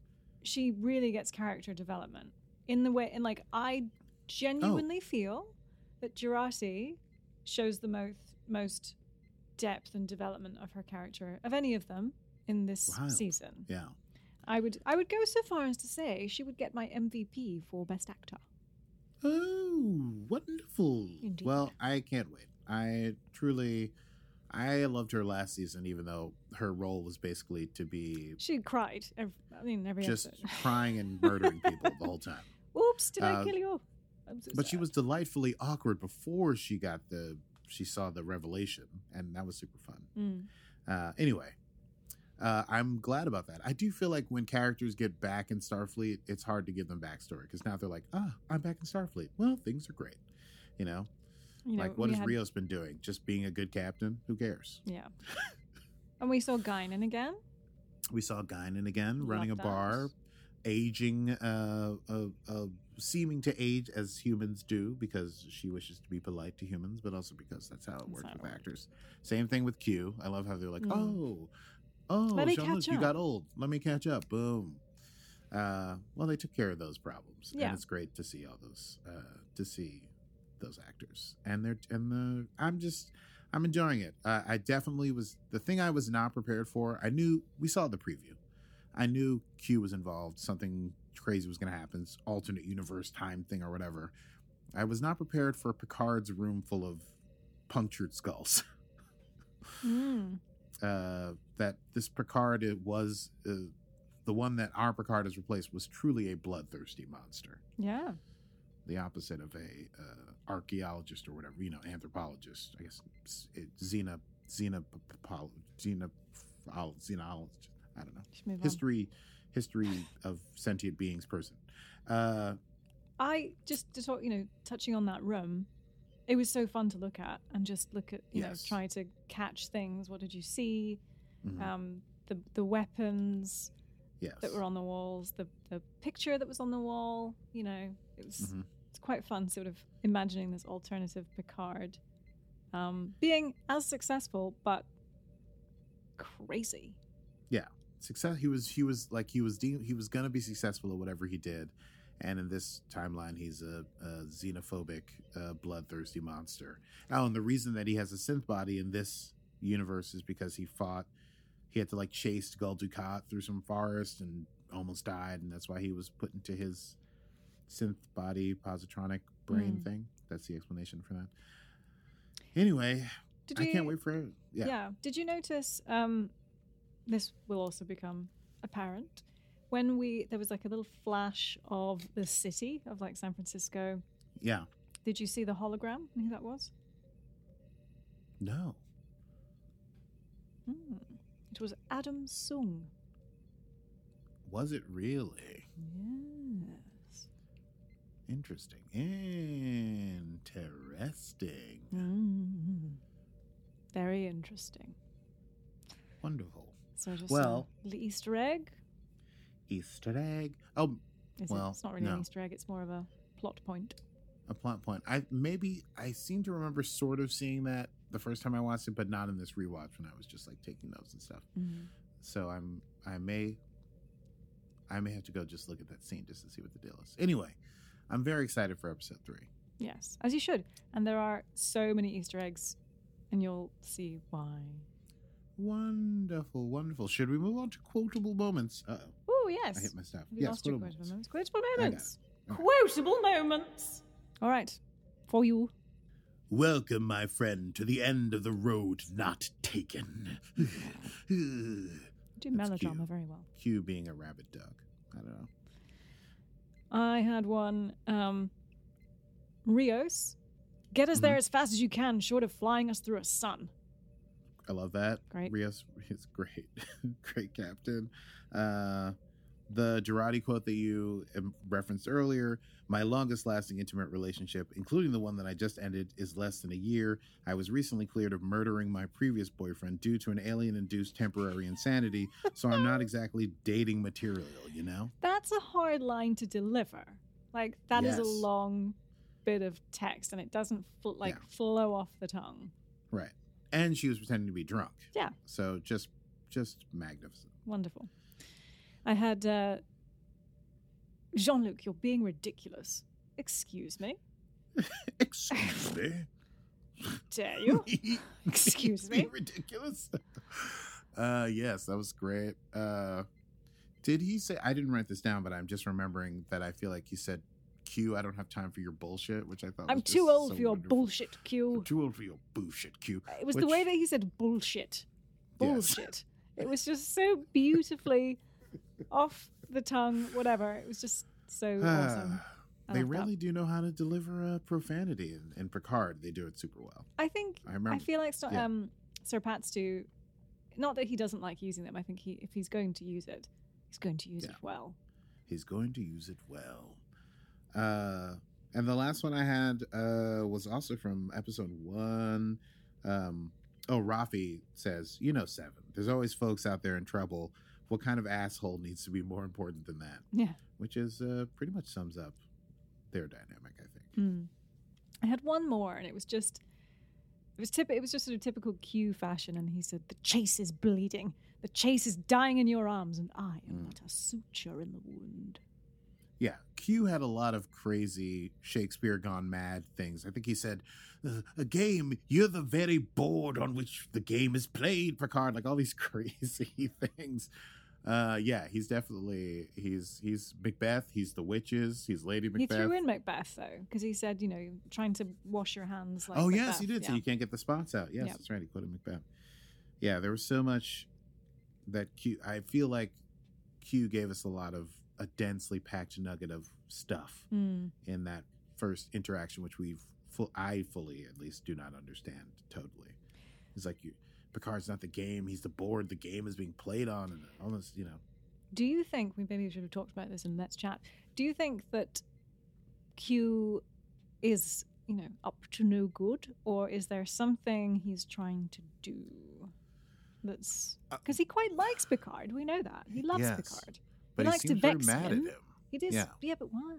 [SPEAKER 2] she really gets character development in the way, and like I genuinely
[SPEAKER 1] Oh.
[SPEAKER 2] feel that Jurati shows the most most depth and development of her character of any of them in this
[SPEAKER 1] Wild.
[SPEAKER 2] season.
[SPEAKER 1] yeah
[SPEAKER 2] I would I would go so far as to say she would get my MVP for best actor.
[SPEAKER 1] Oh wonderful
[SPEAKER 2] Indeed.
[SPEAKER 1] well i can't wait i truly i loved her last season even though her role was basically to be
[SPEAKER 2] She cried. Every, I mean, every
[SPEAKER 1] just
[SPEAKER 2] episode.
[SPEAKER 1] crying and murdering people the whole time
[SPEAKER 2] Oops! Did I
[SPEAKER 1] Uh,
[SPEAKER 2] kill you? I'm so
[SPEAKER 1] but she was delightfully awkward before she got the she saw the revelation, and that was super fun.
[SPEAKER 2] Mm.
[SPEAKER 1] Uh, anyway, uh, I'm glad about that. I do feel like when characters get back in Starfleet, it's hard to give them backstory because now they're like, "Ah, I'm back in Starfleet. Well, things are great." You know,
[SPEAKER 2] You know,
[SPEAKER 1] like what has
[SPEAKER 2] had-
[SPEAKER 1] Rios been doing? Just being a good captain? Who cares?
[SPEAKER 2] Yeah. and we saw Guinan again.
[SPEAKER 1] We saw Guinan again running a
[SPEAKER 2] Love
[SPEAKER 1] bar, aging, uh, uh, uh, seeming to age as humans do because she wishes to be polite to humans, but also because that's how it
[SPEAKER 2] That's
[SPEAKER 1] works
[SPEAKER 2] it
[SPEAKER 1] with actors. Same thing with Q. I love how they're like,
[SPEAKER 2] Mm.
[SPEAKER 1] oh, oh,
[SPEAKER 2] Let me
[SPEAKER 1] Jean-Luc,
[SPEAKER 2] catch
[SPEAKER 1] you got old. Let me catch up. Boom. Uh, well, they took care of those problems,
[SPEAKER 2] Yeah.
[SPEAKER 1] and it's great to see all those, uh, to see those actors, and they're and the. I'm just, I'm enjoying it. Uh, I definitely was the thing I was not prepared for. I knew we saw the preview. I knew Q was involved. Something crazy was going to happen. Alternate universe time thing or whatever. I was not prepared for Picard's room full of punctured skulls.
[SPEAKER 2] Mm.
[SPEAKER 1] Uh, that this Picard was uh, the one that our Picard has replaced was truly a bloodthirsty monster,
[SPEAKER 2] Yeah.
[SPEAKER 1] the opposite of a uh, archaeologist or whatever, you know, anthropologist. I guess it, xena xena xena xenologist. I don't know history history of sentient beings person. Uh,
[SPEAKER 2] I just to talk, you know, touching on that room, it was so fun to look at and just look at, you
[SPEAKER 1] Yes.
[SPEAKER 2] know, try to catch things. What did you see?
[SPEAKER 1] mhm,
[SPEAKER 2] Um, the the weapons
[SPEAKER 1] yes,
[SPEAKER 2] that were on the walls, the the picture that was on the wall. You know, it was
[SPEAKER 1] Mhm.
[SPEAKER 2] it's quite fun, sort of imagining this alternative Picard, um, being as successful but crazy.
[SPEAKER 1] Yeah, success he was he was like he was de- he was gonna be successful at whatever he did and in this timeline he's a, a xenophobic uh, bloodthirsty monster. Oh and the reason that he has a synth body in this universe is because he fought he had to like chase Gul Dukat through some forest and almost died and that's why he was put into his synth body positronic brain
[SPEAKER 2] Mm.
[SPEAKER 1] thing. That's the explanation for that. Anyway
[SPEAKER 2] Did
[SPEAKER 1] i
[SPEAKER 2] you,
[SPEAKER 1] can't wait for it. Yeah,
[SPEAKER 2] Did you notice? Um, this will also become apparent when we there was like a little flash of the city of like San Francisco.
[SPEAKER 1] yeah
[SPEAKER 2] Did you see the hologram? Who that was?
[SPEAKER 1] no
[SPEAKER 2] Hmm. It was Adam Soong.
[SPEAKER 1] was it really
[SPEAKER 2] Yes.
[SPEAKER 1] Interesting. Interesting.
[SPEAKER 2] Mm. Very interesting.
[SPEAKER 1] Wonderful.
[SPEAKER 2] So just
[SPEAKER 1] Well-
[SPEAKER 2] the Easter egg.
[SPEAKER 1] Easter egg. Oh,
[SPEAKER 2] Is
[SPEAKER 1] Well,
[SPEAKER 2] it? It's not really
[SPEAKER 1] no.
[SPEAKER 2] an Easter egg. It's more of a plot point.
[SPEAKER 1] a plot point. I maybe I seem to remember sort of seeing that the first time I watched it, but not in this rewatch when I was just like taking notes and stuff. So I'm I may I may have to go just look at that scene just to see what the deal is. Anyway, I'm very excited for episode three.
[SPEAKER 2] Yes, as you should. And there are so many Easter eggs, and you'll see why.
[SPEAKER 1] Wonderful, wonderful. Should we move on to quotable moments? Uh oh,
[SPEAKER 2] Oh
[SPEAKER 1] I
[SPEAKER 2] yes.
[SPEAKER 1] hit my stuff.
[SPEAKER 2] Have you
[SPEAKER 1] yes,
[SPEAKER 2] lost your
[SPEAKER 1] quotable
[SPEAKER 2] quotable
[SPEAKER 1] moments.
[SPEAKER 2] moments? Quotable moments.
[SPEAKER 1] All right.
[SPEAKER 2] Quotable moments. All right, for you.
[SPEAKER 1] Welcome, my friend, to the end of the road not taken.
[SPEAKER 2] You
[SPEAKER 1] That's
[SPEAKER 2] do melodrama
[SPEAKER 1] cute.
[SPEAKER 2] very well.
[SPEAKER 1] Q being a rabid dog. I don't know.
[SPEAKER 2] I had one. Um, Rios, get us there
[SPEAKER 1] Mhm.
[SPEAKER 2] as fast as you can, short of flying us through a sun.
[SPEAKER 1] I love that.
[SPEAKER 2] Great.
[SPEAKER 1] Rios is great. great captain. Uh, the Jurati quote that you referenced earlier my longest lasting intimate relationship, including the one that I just ended, is less than a year. I was recently cleared of murdering my previous boyfriend due to an alien induced temporary insanity, so I'm not exactly dating material, you know?
[SPEAKER 2] That's a hard line to deliver. Like that is a long bit of text, and it doesn't fl- like
[SPEAKER 1] Yeah.
[SPEAKER 2] flow off the tongue.
[SPEAKER 1] Right. And she was pretending to be drunk.
[SPEAKER 2] Yeah.
[SPEAKER 1] So just just magnificent.
[SPEAKER 2] Wonderful. I had uh, Jean Luc, you're being ridiculous. Excuse me.
[SPEAKER 1] Excuse me.
[SPEAKER 2] Dare you? Excuse me?
[SPEAKER 1] Ridiculous. Uh yes, that was great. Uh did he say I didn't write this down, but I'm just remembering that I feel like he said Q, I don't have time for your bullshit, which I thought
[SPEAKER 2] I'm too old
[SPEAKER 1] so
[SPEAKER 2] for your
[SPEAKER 1] wonderful.
[SPEAKER 2] bullshit, Q.
[SPEAKER 1] I'm too old for your bullshit, Q.
[SPEAKER 2] It was the way that he said bullshit.
[SPEAKER 1] Yes.
[SPEAKER 2] Bullshit. it was just so beautifully off the tongue, whatever. It was just so awesome. I
[SPEAKER 1] they
[SPEAKER 2] love that.
[SPEAKER 1] really do know how to deliver uh, profanity in, in Picard. They do it super well.
[SPEAKER 2] I think
[SPEAKER 1] I remember.
[SPEAKER 2] I feel like Star,
[SPEAKER 1] yeah.
[SPEAKER 2] um, Sir Patstu, not that he doesn't like using them. I think he, if he's going to use it, he's going to use
[SPEAKER 1] Yeah.
[SPEAKER 2] it well.
[SPEAKER 1] He's going to use it well. Uh, and the last one I had uh, was also from episode one. Um, oh, Raffi says, you know, seven. There's always folks out there in trouble. What kind of asshole needs to be more important than that?
[SPEAKER 2] Yeah.
[SPEAKER 1] Which is uh, pretty much sums up their dynamic, I think.
[SPEAKER 2] Hmm. I had one more, and it was just it was tip- it was just sort of typical Q fashion, and he said, "The chase is bleeding. The chase is dying in your arms, and I am
[SPEAKER 1] Mm.
[SPEAKER 2] but a suture in the wound."
[SPEAKER 1] Yeah, Q had a lot of crazy Shakespeare gone mad things. I think he said, "Uh, "A game, you're the very board on which the game is played." Picard, like all these crazy things. Uh, yeah, he's definitely he's he's Macbeth. He's the witches. He's Lady Macbeth.
[SPEAKER 2] He
[SPEAKER 1] Macbeth.
[SPEAKER 2] threw in Macbeth though, because he said, you know, trying to wash your hands. like
[SPEAKER 1] oh yes, he did. So you can't get the spots out. Yes,
[SPEAKER 2] Yep.
[SPEAKER 1] that's right. He quoted Macbeth. Yeah, there was so much that Q. I feel like Q gave us a lot of a densely packed nugget of stuff
[SPEAKER 2] Hmm.
[SPEAKER 1] in that first interaction, which we've full, I fully at least do not understand totally. It's like you, Picard's not the game; he's the board. The game is being played on, and all this, you know.
[SPEAKER 2] Do you think we maybe should have talked about this in Let's Chat? Do you think that Q is, you know, up to no good, or is there something he's trying to do that's
[SPEAKER 1] Uh,
[SPEAKER 2] because he quite likes Picard? We know that he loves
[SPEAKER 1] Yes.
[SPEAKER 2] Picard.
[SPEAKER 1] But
[SPEAKER 2] He
[SPEAKER 1] he,
[SPEAKER 2] likes to vex
[SPEAKER 1] mad
[SPEAKER 2] him.
[SPEAKER 1] at him.
[SPEAKER 2] He does,
[SPEAKER 1] Yeah.
[SPEAKER 2] yeah, but why?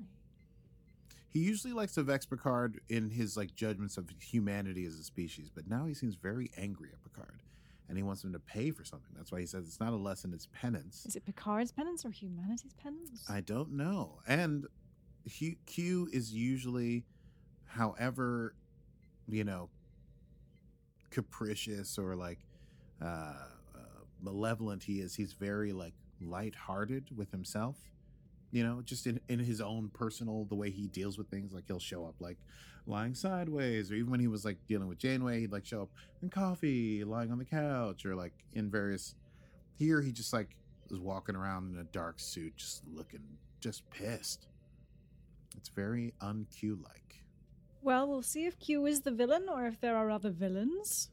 [SPEAKER 1] He usually likes to vex Picard in his like judgments of humanity as a species, but now he seems very angry at Picard, and he wants him to pay for something. That's why he says it's not a lesson; it's penance.
[SPEAKER 2] Is it Picard's penance or humanity's penance?
[SPEAKER 1] I don't know. And Q, Q is usually, however, you know, capricious or like uh, uh, malevolent he is, he's very like lighthearted with himself. You know, just in, in his own personal, the way he deals with things, like he'll show up like lying sideways, or even when he was like dealing with Janeway, he'd like show up in coffee, lying on the couch, or like in various. Here, he just like was walking around in a dark suit, just looking just pissed. It's very un Q like.
[SPEAKER 2] well, we'll see if Q is the villain or if there are other villains.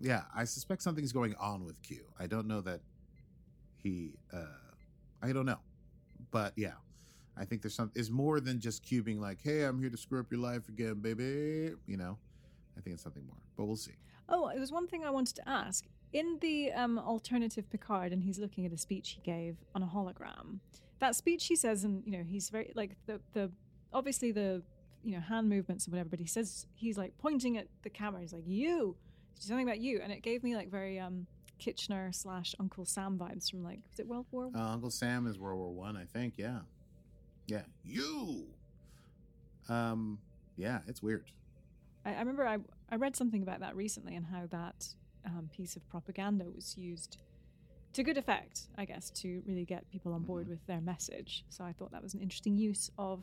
[SPEAKER 1] Yeah, I suspect something's going on with Q. I don't know that he. uh I don't know, but yeah, I think there's some. Is more than just Q being like, "Hey, I'm here to screw up your life again, baby." You know, I think it's something more, but we'll see.
[SPEAKER 2] Oh, there was one thing I wanted to ask. In the um, alternative Picard, and he's looking at a speech he gave on a hologram. That speech he says, and you know, he's very like the the obviously the you know hand movements and whatever, but he says he's like pointing at the camera. He's like, "You," something about you, and it gave me like very um Kitchener slash Uncle Sam vibes from like was it World War?
[SPEAKER 1] Uh, Uncle Sam is World War One, I, think. Yeah, yeah. You. Um. Yeah, it's weird.
[SPEAKER 2] I, I remember I I read something about that recently and how that um, piece of propaganda was used to good effect, I guess, to really get people on board
[SPEAKER 1] Mhm.
[SPEAKER 2] with their message. So I thought that was an interesting use of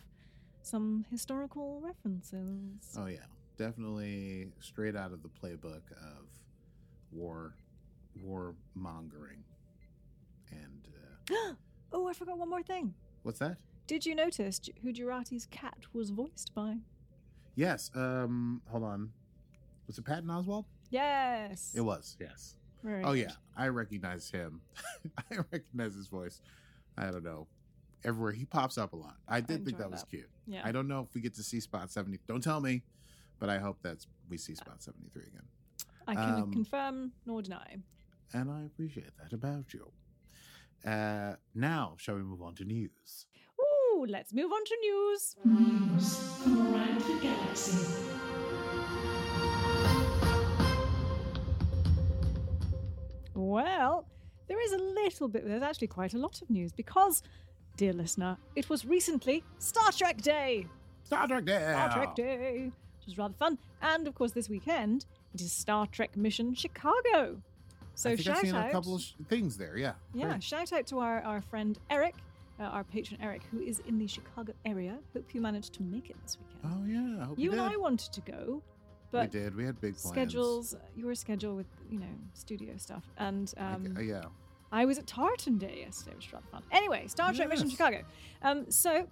[SPEAKER 2] some historical references.
[SPEAKER 1] Oh yeah, definitely straight out of the playbook of war, war mongering. And uh,
[SPEAKER 2] oh, I forgot one more thing.
[SPEAKER 1] what's that?
[SPEAKER 2] Did you notice J- who Jurati's cat was voiced by?
[SPEAKER 1] Yes. Um. Hold on. Was it Patton Oswalt?
[SPEAKER 2] Yes.
[SPEAKER 1] It was. Yes.
[SPEAKER 2] Very
[SPEAKER 1] Oh yeah, I recognize him. I recognize his voice. I don't know. Everywhere he pops up a lot. I did think
[SPEAKER 2] enjoy
[SPEAKER 1] that was
[SPEAKER 2] that.
[SPEAKER 1] cute.
[SPEAKER 2] Yeah.
[SPEAKER 1] I don't know if we get to see Spot seventy. Don't tell me, but I hope that's we see Spot seventy three again.
[SPEAKER 2] I can
[SPEAKER 1] um,
[SPEAKER 2] confirm nor deny.
[SPEAKER 1] And I appreciate that about you. Uh, now, shall we move on to news?
[SPEAKER 2] Ooh, let's move on to news.
[SPEAKER 5] News from around the galaxy.
[SPEAKER 2] Well, there is a little bit, there's actually quite a lot of news because, dear listener, it was recently Star Trek Day.
[SPEAKER 1] Star Trek Day.
[SPEAKER 2] Star Trek Day, which was rather fun. And of course, this weekend, it is Star Trek Mission Chicago. So shout out.
[SPEAKER 1] a couple of sh- things there. Yeah.
[SPEAKER 2] Yeah,
[SPEAKER 1] Great.
[SPEAKER 2] shout out to our, our friend Eric, uh, our patron Eric, who is in the Chicago area. Hope you managed to make it this weekend.
[SPEAKER 1] Oh yeah. I hope
[SPEAKER 2] you
[SPEAKER 1] you
[SPEAKER 2] and. I wanted to go, but we
[SPEAKER 1] did. We had big plans.
[SPEAKER 2] schedules, your schedule with, you know, studio stuff. And um,
[SPEAKER 1] uh, yeah.
[SPEAKER 2] I was at Tartan Day yesterday, which was rather fun. Anyway, Star Trek Mission Chicago. Um, so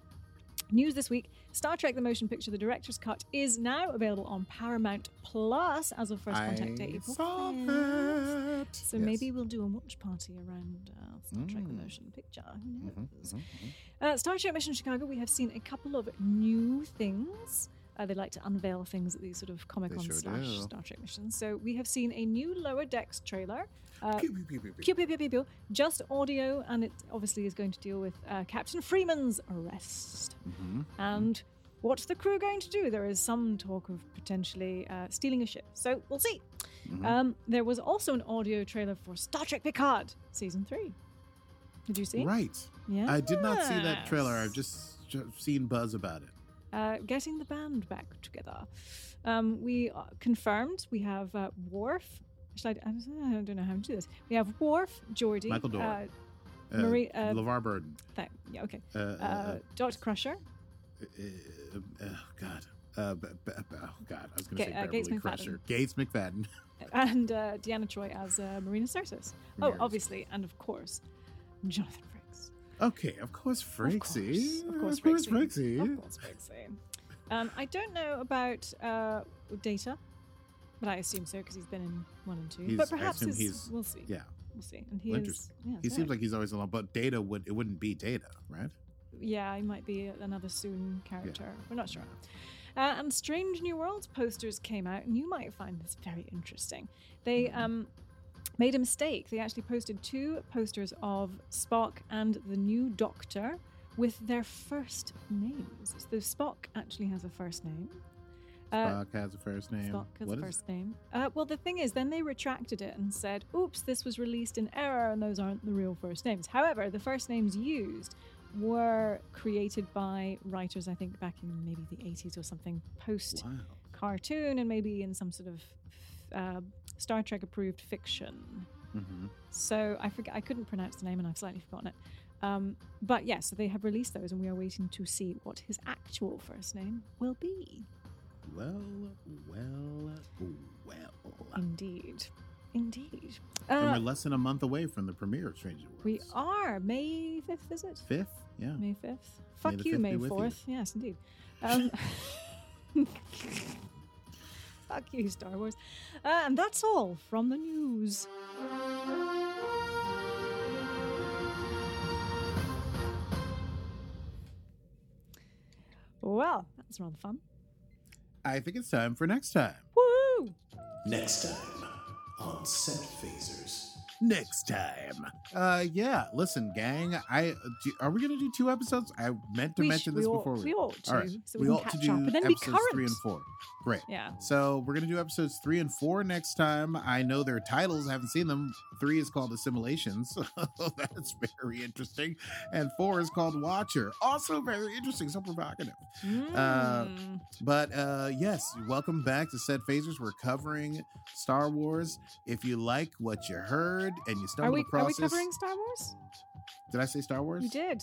[SPEAKER 2] News this week Star Trek The Motion Picture, the director's cut, is now available on Paramount Plus as of First Contact Day,
[SPEAKER 1] I
[SPEAKER 2] April
[SPEAKER 1] saw
[SPEAKER 2] 5th.
[SPEAKER 1] that.
[SPEAKER 2] So
[SPEAKER 1] Yes.
[SPEAKER 2] maybe we'll do a watch party around uh, Star Trek The
[SPEAKER 1] Mm.
[SPEAKER 2] Motion Picture. Who
[SPEAKER 1] Mhm,
[SPEAKER 2] knows?
[SPEAKER 1] mhm, mhm.
[SPEAKER 2] Uh, Star Trek Mission Chicago, we have seen a couple of new things. Uh, they like to unveil things at these sort of Comic Con
[SPEAKER 1] sure
[SPEAKER 2] slash
[SPEAKER 1] do.
[SPEAKER 2] Star Trek missions. So we have seen a new Lower Decks trailer. Uh,
[SPEAKER 1] Pew, pew, pew, pew, pew.
[SPEAKER 2] Pew, pew, pew, pew, pew. Just audio, and it obviously is going to deal with uh, Captain Freeman's arrest.
[SPEAKER 1] Mhm.
[SPEAKER 2] And what's the crew going to do? There is some talk of potentially uh, stealing a ship. So we'll see.
[SPEAKER 1] Mhm.
[SPEAKER 2] Um, there was also an audio trailer for Star Trek Picard Season 3. Did you see?
[SPEAKER 1] Right.
[SPEAKER 2] Yeah.
[SPEAKER 1] I did not see that trailer. I've just, just seen buzz about it.
[SPEAKER 2] uh, getting the band back together. Um, we uh, confirmed we have uh, Worf. Should I, I don't know how to do this. We have Worf, Geordi,
[SPEAKER 1] Michael Dorn.
[SPEAKER 2] uh,
[SPEAKER 1] Uh,
[SPEAKER 2] Marie- uh,
[SPEAKER 1] LeVar Burton.
[SPEAKER 2] th- yeah, okay,
[SPEAKER 1] Uh, uh,
[SPEAKER 2] uh,
[SPEAKER 1] uh,
[SPEAKER 2] Crusher,
[SPEAKER 1] uh, uh, oh God. Uh, b- b- oh God, I was going to
[SPEAKER 2] Ga-
[SPEAKER 1] say
[SPEAKER 2] uh,
[SPEAKER 1] Beverly
[SPEAKER 2] Gates McFadden.
[SPEAKER 1] Crusher. Gates McFadden.
[SPEAKER 2] and uh, Deanna Troi as uh, Marina Sirtis. Oh, obviously, and of course, Jonathan Frakes.
[SPEAKER 1] Okay, of course, Frakesy.
[SPEAKER 2] Of course,
[SPEAKER 1] Of course,
[SPEAKER 2] Frakesy.
[SPEAKER 1] Frakesy.
[SPEAKER 2] Of course, Frakesy. Um, I don't know about uh, Data, but I assume so because he's been in one and two.
[SPEAKER 1] He's-
[SPEAKER 2] but perhaps his-
[SPEAKER 1] he's-
[SPEAKER 2] we'll see.
[SPEAKER 1] Yeah,
[SPEAKER 2] We'll see. And he
[SPEAKER 1] Well,
[SPEAKER 2] is. Yeah,
[SPEAKER 1] he seems like he's always alone, but Data would it wouldn't be Data, right?
[SPEAKER 2] Yeah, he might be another Soong character. We're not sure. Uh, and Strange New Worlds posters came out, and you might find this very interesting. They
[SPEAKER 1] Mm-hmm.
[SPEAKER 2] um, made a mistake. They actually posted two posters of Spock and the new Doctor with their first names. So Spock actually has a first name. Uh,
[SPEAKER 1] Spock has a first name.
[SPEAKER 2] Spock has
[SPEAKER 1] What
[SPEAKER 2] a
[SPEAKER 1] is-
[SPEAKER 2] first name. Uh, well, the thing is, then they retracted it and said, oops, this was released in error and those aren't the real first names. However, the first names used were created by writers, I think, back in maybe the 80s or something, post
[SPEAKER 1] Wow.
[SPEAKER 2] cartoon and maybe in some sort of uh, Star Trek approved fiction.
[SPEAKER 1] hmm
[SPEAKER 2] So I forget, I couldn't pronounce the name and I've slightly forgotten it. Um, but yes, so they have released those and we are waiting to see what his actual first name will be.
[SPEAKER 1] Well, well, well.
[SPEAKER 2] Indeed. Indeed.
[SPEAKER 1] and
[SPEAKER 2] Uh,
[SPEAKER 1] we're less than a month away from the premiere of Stranger Worlds.
[SPEAKER 2] we are. May 5th, is it?
[SPEAKER 1] Fifth? Yeah.
[SPEAKER 2] May 5th? Fuck
[SPEAKER 1] the
[SPEAKER 2] you,
[SPEAKER 1] 5th
[SPEAKER 2] May
[SPEAKER 1] be with you.
[SPEAKER 2] 4th. Yes, indeed. Um, fuck you, Star Wars. Uh, and that's all from the news. Well, that's rather fun.
[SPEAKER 1] I think it's time for next time.
[SPEAKER 2] Woo!
[SPEAKER 4] Next time on Set Phasers.
[SPEAKER 1] Next time. Uh, yeah. Listen, gang. I do, are we gonna do two episodes? I meant to
[SPEAKER 2] We
[SPEAKER 1] mention
[SPEAKER 2] sh-
[SPEAKER 1] this
[SPEAKER 2] we
[SPEAKER 1] before
[SPEAKER 2] ought,
[SPEAKER 1] we.
[SPEAKER 2] we ought to,
[SPEAKER 1] All right.
[SPEAKER 2] so
[SPEAKER 1] we,
[SPEAKER 2] we,
[SPEAKER 1] ought
[SPEAKER 2] can
[SPEAKER 1] to do
[SPEAKER 2] up and then be
[SPEAKER 1] episodes
[SPEAKER 2] current.
[SPEAKER 1] three and four. Great.
[SPEAKER 2] Yeah.
[SPEAKER 1] So we're gonna do episodes three and four next time. I know their titles. I haven't seen them. Three is called Assimilations. So that's very interesting. And four is called Watcher. Also very interesting. So provocative. Uh,
[SPEAKER 2] Mm.
[SPEAKER 1] But uh yes, welcome back to Set Phasers. We're covering Star Wars. If you like what you heard and you
[SPEAKER 2] are
[SPEAKER 1] stumbled
[SPEAKER 2] we
[SPEAKER 1] across
[SPEAKER 2] are we covering Star Wars?
[SPEAKER 1] did I say Star Wars?
[SPEAKER 2] You did.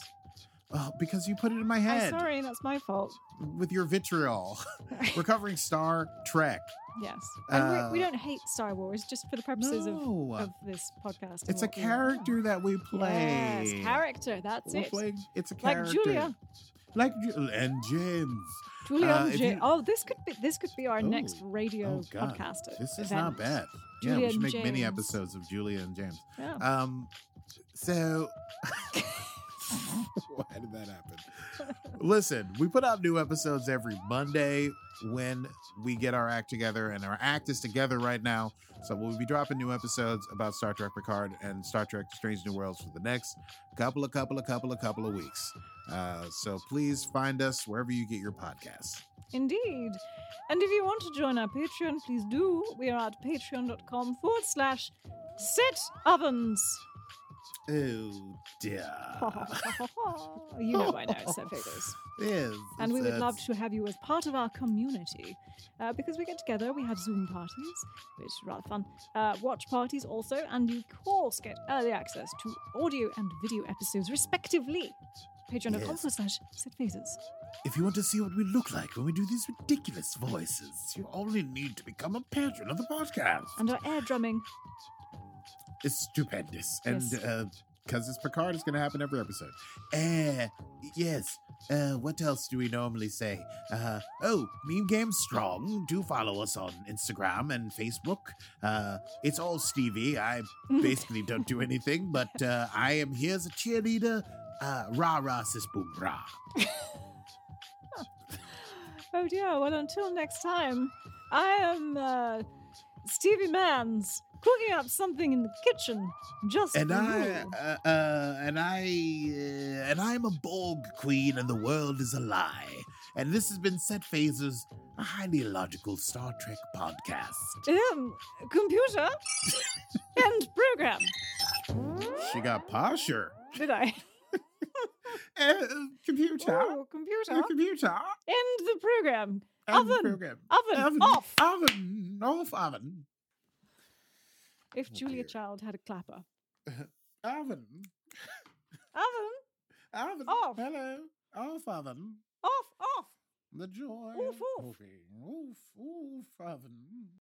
[SPEAKER 1] Oh, because you put it in my head.
[SPEAKER 2] I'm sorry, that's my fault.
[SPEAKER 1] with your vitriol. We're covering Star Trek.
[SPEAKER 2] yes. And we, we
[SPEAKER 1] Uh,
[SPEAKER 2] don't hate Star Wars just for the purposes
[SPEAKER 1] No.
[SPEAKER 2] of, of this podcast.
[SPEAKER 1] it's a character that we play.
[SPEAKER 2] Yes, character. That's
[SPEAKER 1] We're
[SPEAKER 2] it.
[SPEAKER 1] playing- it's a character. Like.
[SPEAKER 2] Julia.
[SPEAKER 1] Like and James.
[SPEAKER 2] Julia
[SPEAKER 1] Uh,
[SPEAKER 2] and
[SPEAKER 1] James.
[SPEAKER 2] Oh, this could be this could be our next
[SPEAKER 1] Oh,
[SPEAKER 2] radio
[SPEAKER 1] Oh
[SPEAKER 2] podcast.
[SPEAKER 1] this is
[SPEAKER 2] event.
[SPEAKER 1] not bad. yeah,
[SPEAKER 2] Julia
[SPEAKER 1] we should make many episodes of Julia and James.
[SPEAKER 2] Yeah.
[SPEAKER 1] Um, so why did that happen? Listen, we put out new episodes every Monday when we get our act together, and our act is together right now. So we'll be dropping new episodes about Star Trek Picard and Star Trek Strange New Worlds for the next couple of couple of couple of couple of weeks. Uh, so please find us wherever you get your podcasts.
[SPEAKER 2] Indeed. And if you want to join our Patreon, please do. We are at patreon.com forward slash sit ovens.
[SPEAKER 1] Oh dear.
[SPEAKER 2] you know by now, set figures.
[SPEAKER 1] Yes,
[SPEAKER 2] And we would
[SPEAKER 1] it's-
[SPEAKER 2] love to have you as part of our community. Uh, because we get together, we have Zoom parties, which is rather fun. Uh, watch parties also, and you of course get early access to audio and video episodes, respectively. Patreon.com
[SPEAKER 1] Yes.
[SPEAKER 2] slash phases.
[SPEAKER 1] If you want to see what we look like when we do these ridiculous voices, you only need to become a patron of the podcast.
[SPEAKER 2] And our air drumming.
[SPEAKER 1] It's stupendous. And uh because it's Picard, it's going to happen every episode. Eh, yes. uh, what else do we normally say? Uh, oh, Meme Game Strong. Do follow us on Instagram and Facebook. Uh, it's all Stevie. I basically don't do anything, but uh, I am here as a cheerleader. Uh, rah rah sis boom rah.
[SPEAKER 2] Oh dear. Well, until next time, I am uh, Stevie Mans cooking up something in the kitchen. Just
[SPEAKER 1] And I, uh, uh, and I, uh, and I'm a Borg queen, and the world is a lie. And this has been Set Phasers, a highly illogical Star Trek podcast.
[SPEAKER 2] Um, computer and program.
[SPEAKER 1] She got posher.
[SPEAKER 2] Did I?
[SPEAKER 1] Uh, computer.
[SPEAKER 2] Oh, computer.
[SPEAKER 1] Computer.
[SPEAKER 2] End the program.
[SPEAKER 1] End
[SPEAKER 2] Oven.
[SPEAKER 1] program.
[SPEAKER 2] Oven. Off.
[SPEAKER 1] Oven. Off oven.
[SPEAKER 2] If
[SPEAKER 1] Oh,
[SPEAKER 2] Julia
[SPEAKER 1] dear.
[SPEAKER 2] Child had a clapper.
[SPEAKER 1] Oven.
[SPEAKER 2] Oven.
[SPEAKER 1] Oven.
[SPEAKER 2] Off.
[SPEAKER 1] Hello. Off oven.
[SPEAKER 2] Off. Off.
[SPEAKER 1] The joy.
[SPEAKER 2] Oof,
[SPEAKER 1] of
[SPEAKER 2] oof.
[SPEAKER 1] Oof, oof, oven.